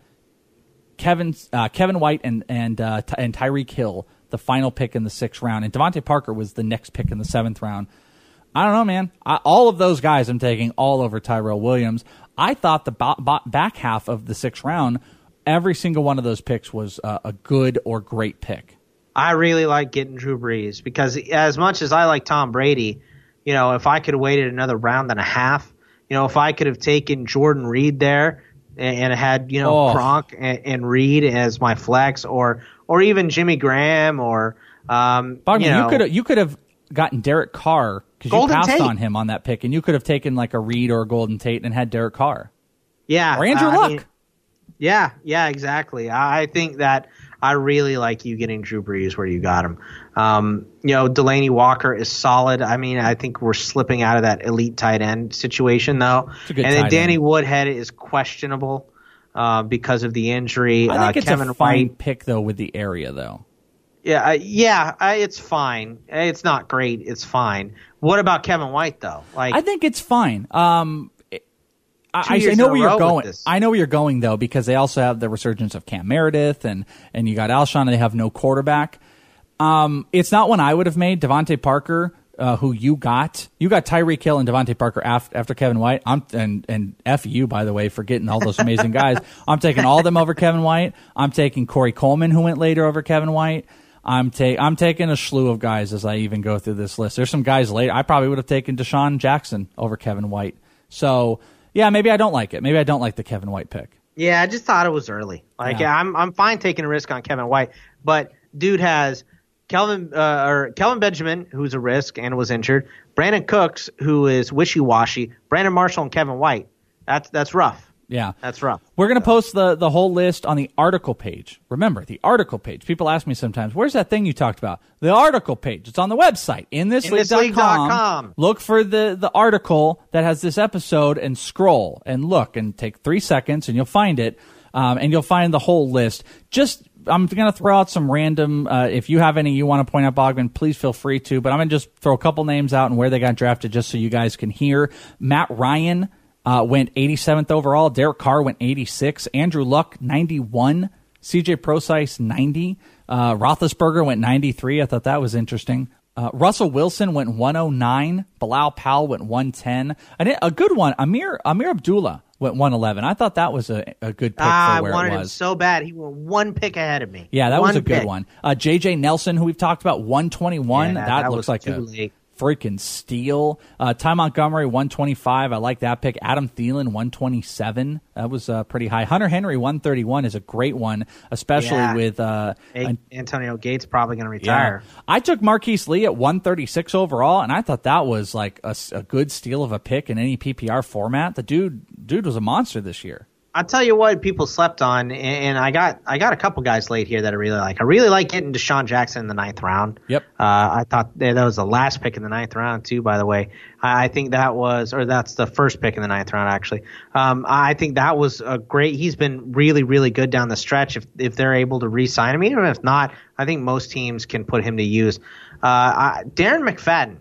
Kevin uh, Kevin White and and uh, and Tyreek Hill, the final pick in the sixth round, and DeVante Parker was the next pick in the seventh round. I don't know, man. I, all of those guys I'm taking all over Tyrell Williams. I thought the ba- ba- back half of the sixth round, every single one of those picks was uh, a good or great pick. I really like getting Drew Brees because as much as I like Tom Brady, you know, if I could have waited another round and a half, you know, if I could have taken Jordan Reed there and, and had you know Oh. Gronk and, and Reed as my flex, or or even Jimmy Graham, or um, Bogman, you, you know, could you could have gotten Derek Carr because you passed Tate. on him on that pick, and you could have taken like a Reed or a Golden Tate and had Derek Carr Yeah, or Andrew I Luck. mean, yeah, yeah, exactly. I I think that I really like you getting Drew Brees where you got him. Um, you know, Delanie Walker is solid. I mean, I think we're slipping out of that elite tight end situation though. a good and then Danny end. Woodhead is questionable uh, because of the injury. I think uh, it's Kevin a fine White. pick though with the area though. Yeah, uh, yeah, uh, it's fine. It's not great. It's fine. What about Kevin White though? Like, I think it's fine. Um, I, I, know where you're going. I know where you're going though because they also have the resurgence of Cam Meredith and and you got Alshon and they have no quarterback. Um, it's not one I would have made. DeVante Parker, uh, who you got, you got Tyreek Hill and DeVante Parker after, after Kevin White. I'm and and f you by the way for getting all those amazing guys. [LAUGHS] I'm taking all of them over Kevin White. I'm taking Corey Coleman who went later over Kevin White. I'm ta- I'm taking a slew of guys as I even go through this list. There's some guys late. I probably would have taken DeSean Jackson over Kevin White. So yeah, maybe I don't like it. Maybe I don't like the Kevin White pick. Yeah, I just thought it was early. Like Yeah. I'm I'm fine taking a risk on Kevin White, but dude has Kelvin uh, or Kelvin Benjamin, who's a risk and was injured. Brandin Cooks, who is wishy washy. Brandon Marshall and Kevin White. That's that's rough. Yeah. That's rough. We're going to post the, the whole list on the article page. Remember, the article page. People ask me sometimes, where's that thing you talked about? The article page. It's on the website, inthisleague.com. Look for the, the article that has this episode and scroll and look and take three seconds and you'll find it. Um, and you'll find the whole list. Just, I'm going to throw out some random, uh, if you have any you want to point out, Bogman, please feel free to. But I'm going to just throw a couple names out and where they got drafted just so you guys can hear. Matt Ryan uh, went 87th overall. Derek Carr went 86. Andrew Luck 91. CJ Prosise 90. Uh, Roethlisberger went 93. I thought that was interesting. Uh, Russell Wilson went 109. Bilal Powell went 110. And a good one, Ameer Ameer Abdullah went 111. I thought that was a, a good pick Ah, for I where wanted it him was. so bad. He went one pick ahead of me. Yeah, that was One a good pick. one. Uh, JJ Nelson, who we've talked about, 121. Yeah, that, that looks was like a late. Freaking steal. Uh, Ty Montgomery, 125. I like that pick. Adam Thielen, 127. That was uh, pretty high. Hunter Henry, 131 is a great one, especially Yeah. with. Uh, A- Antonio Gates probably going to yeah. retire. I took Marquise Lee at 136 overall, and I thought that was like a good steal of a pick in any PPR format. The dude, dude was a monster this year. I'll tell you what people slept on, and- I got I got a couple guys late here that I really like. I really like getting DeSean Jackson in the ninth round. Yep. Uh, I thought that was the last pick in the ninth round too. By the way, I I think that was, or that's the first pick in the ninth round actually. Um, I think that was a great. He's been really really good down the stretch. If if they're able to re-sign him, even if not, I think most teams can put him to use. Uh, I, Darren McFadden,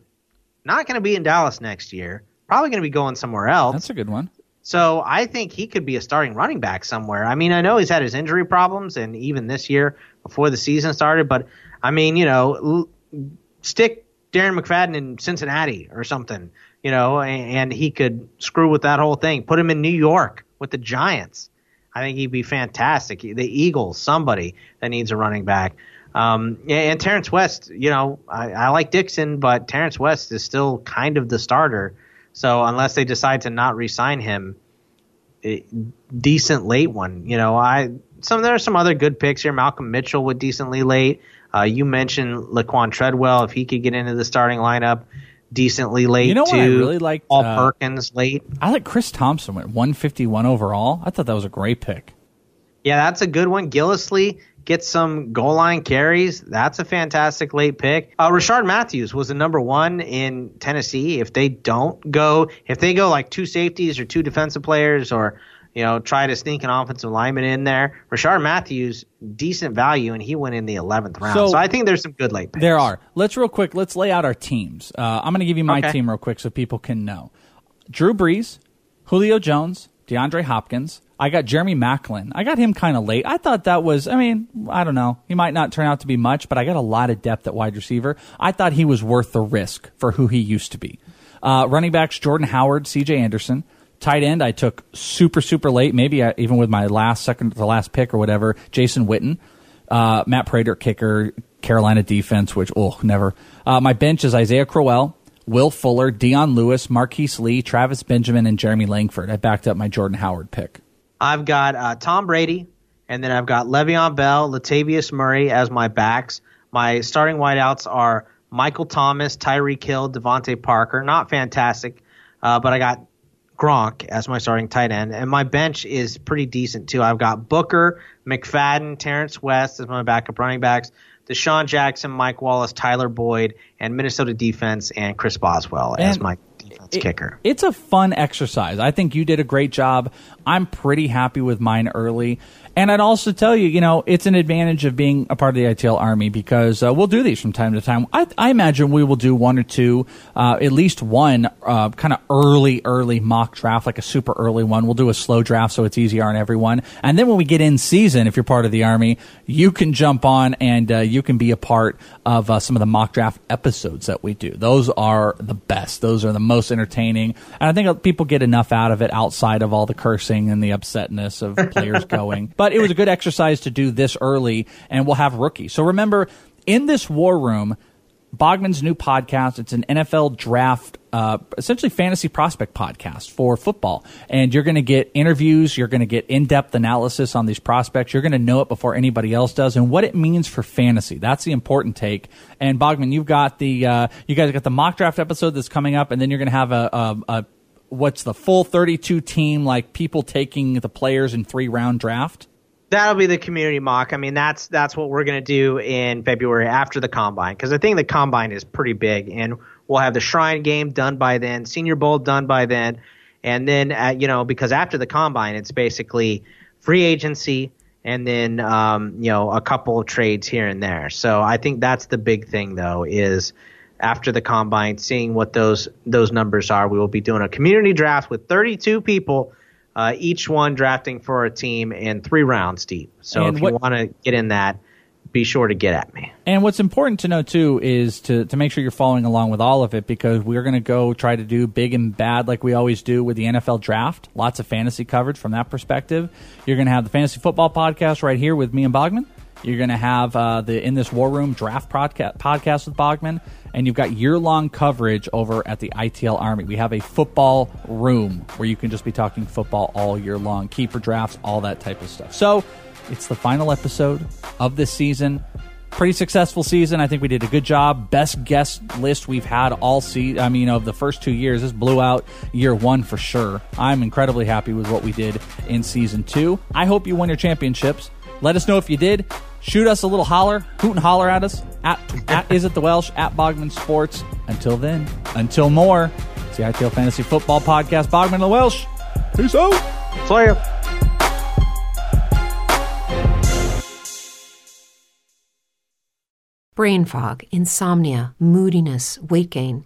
not going to be in Dallas next year. Probably going to be going somewhere else. That's a good one. So I think he could be a starting running back somewhere. I mean, I know he's had his injury problems, and even this year before the season started. But I mean, you know, l- stick Darren McFadden in Cincinnati or something, you know, and, and he could screw with that whole thing. Put him in New York with the Giants. I think he'd be fantastic. The Eagles, somebody that needs a running back. Um, and Terrance West, you know, I, I like Dixon, but Terrance West is still kind of the starter. So unless they decide to not re-sign him, it, decent late one. You know, I some there are some other good picks here. Malcolm Mitchell with decently late. Uh, you mentioned Laquon Treadwell if he could get into the starting lineup decently late You know what too. I really liked? Paul Uh, Perkins late. I like Chris Thompson went 151 overall. I thought that was a great pick. Yeah, that's a good one. Gillislee gets some goal line carries. That's a fantastic late pick. Uh, Rishard Matthews was the number one in Tennessee. If they don't go, if they go like two safeties or two defensive players or, you know, try to sneak an offensive lineman in there, Rishard Matthews, decent value, and he went in the 11th round. So- So, I think there's some good late picks. There are. Let's real quick. Let's lay out our teams. Uh, I'm going to give you my Okay. team real quick so people can know. Drew Brees, Julio Jones, DeAndre Hopkins. I got Jeremy Maclin. I got him kind of late. I thought that was. I mean, I don't know. He might not turn out to be much, but I got a lot of depth at wide receiver. I thought he was worth the risk for who he used to be. Uh, running backs: Jordan Howard, C.J. Anderson. Tight end, I took super super late. Maybe I, even with my last second to last pick or whatever. Jason Witten. Uh, Matt Prater, kicker, Carolina defense, which, oh, never. Uh, my bench is Isaiah Crowell, Will Fuller, Dion Lewis, Marquise Lee, Travis Benjamin, and Jeremy Langford. I backed up my Jordan Howard pick. I've got uh, Tom Brady, and then I've got Le'Veon Bell, Latavius Murray as my backs. My starting wideouts are Michael Thomas, Tyreek Hill, DeVante Parker. Not fantastic, uh, but I got Gronk as my starting tight end, and my bench is pretty decent too. I've got Booker, McFadden, Terrance West as my backup running backs, DeSean Jackson, Mike Wallace, Tyler Boyd, and Minnesota defense, and Chris Boswell as my defense it- kicker. It's a fun exercise. I think you did a great job. I'm pretty happy with mine early. And I'd also tell you, you know, it's an advantage of being a part of the ITL Army because uh, we'll do these from time to time. I, I imagine we will do one or two, uh, at least one uh, kind of early, early mock draft, like a super early one. We'll do a slow draft so it's easier on everyone. And then when we get in season, if you're part of the Army, you can jump on and uh, you can be a part of uh, some of the mock draft episodes that we do. Those are the best. Those are the most entertaining. And I think people get enough out of it outside of all the cursing and the upsetness of players [LAUGHS] going. But it was a good exercise to do this early, and we'll have rookies. So remember, in this war room, Bogman's new podcast. It's an NFL draft, uh, essentially fantasy prospect podcast for football. And you're going to get interviews. You're going to get in depth analysis on these prospects. You're going to know it before anybody else does and what it means for fantasy. That's the important take. And Bogman, you've got the, uh, you guys got the mock draft episode that's coming up, and then you're going to have a, a, a what's the full 32 team, like people taking the players in three round draft? That'll be the community mock. I mean, that's that's what we're going to do in February after the combine because I think the combine is pretty big, and we'll have the Shrine Game done by then, Senior Bowl done by then, and then uh, you know because after the combine, it's basically free agency and then um, you know a couple of trades here and there. So I think that's the big thing though is after the combine, seeing what those those numbers are. We will be doing a community draft with 32 people uh, each one drafting for a team in three rounds deep. So And if what- you want to get in that, be sure to get at me. And what's important to know too is to, to make sure you're following along with all of it because we're going to go try to do big and bad like we always do with the NFL draft. Lots of fantasy coverage from that perspective. You're going to have the fantasy football podcast right here with me and Bogman. You're going to have uh, the In This War Room draft podca- podcast with Bogman. And you've got year long coverage over at the ITL Army. We have a football room where you can just be talking football all year long, keeper drafts, all that type of stuff. So it's the final episode of this season pretty successful season. I think we did a good job. Best guest list we've had all season. I mean, of the first two years, this blew out year one for sure. I'm incredibly happy with what we did in season two. I hope you won your championships. Let us know if you did. Shoot us a little holler, hoot and holler at us at, at [LAUGHS] is it the Welsh at Bogman Sports. Until then, until more, it's the ITL Fantasy Football Podcast. Bogman and the Welsh. Peace out. See ya. Brain fog, insomnia, moodiness, weight gain.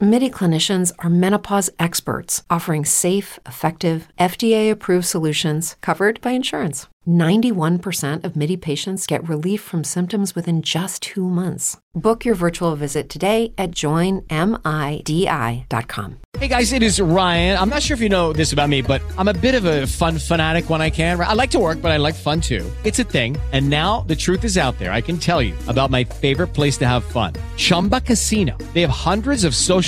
MIDI clinicians are menopause experts offering safe, effective, FDA approved solutions covered by insurance. 91% of MIDI patients get relief from symptoms within just two months. Book your virtual visit today at joinmidi.com. Hey guys, it is Ryan. I'm not sure if you know this about me, but I'm a bit of a fun fanatic when I can. I like to work, but I like fun too. It's a thing. And now the truth is out there. I can tell you about my favorite place to have fun Chumba Casino. They have hundreds of social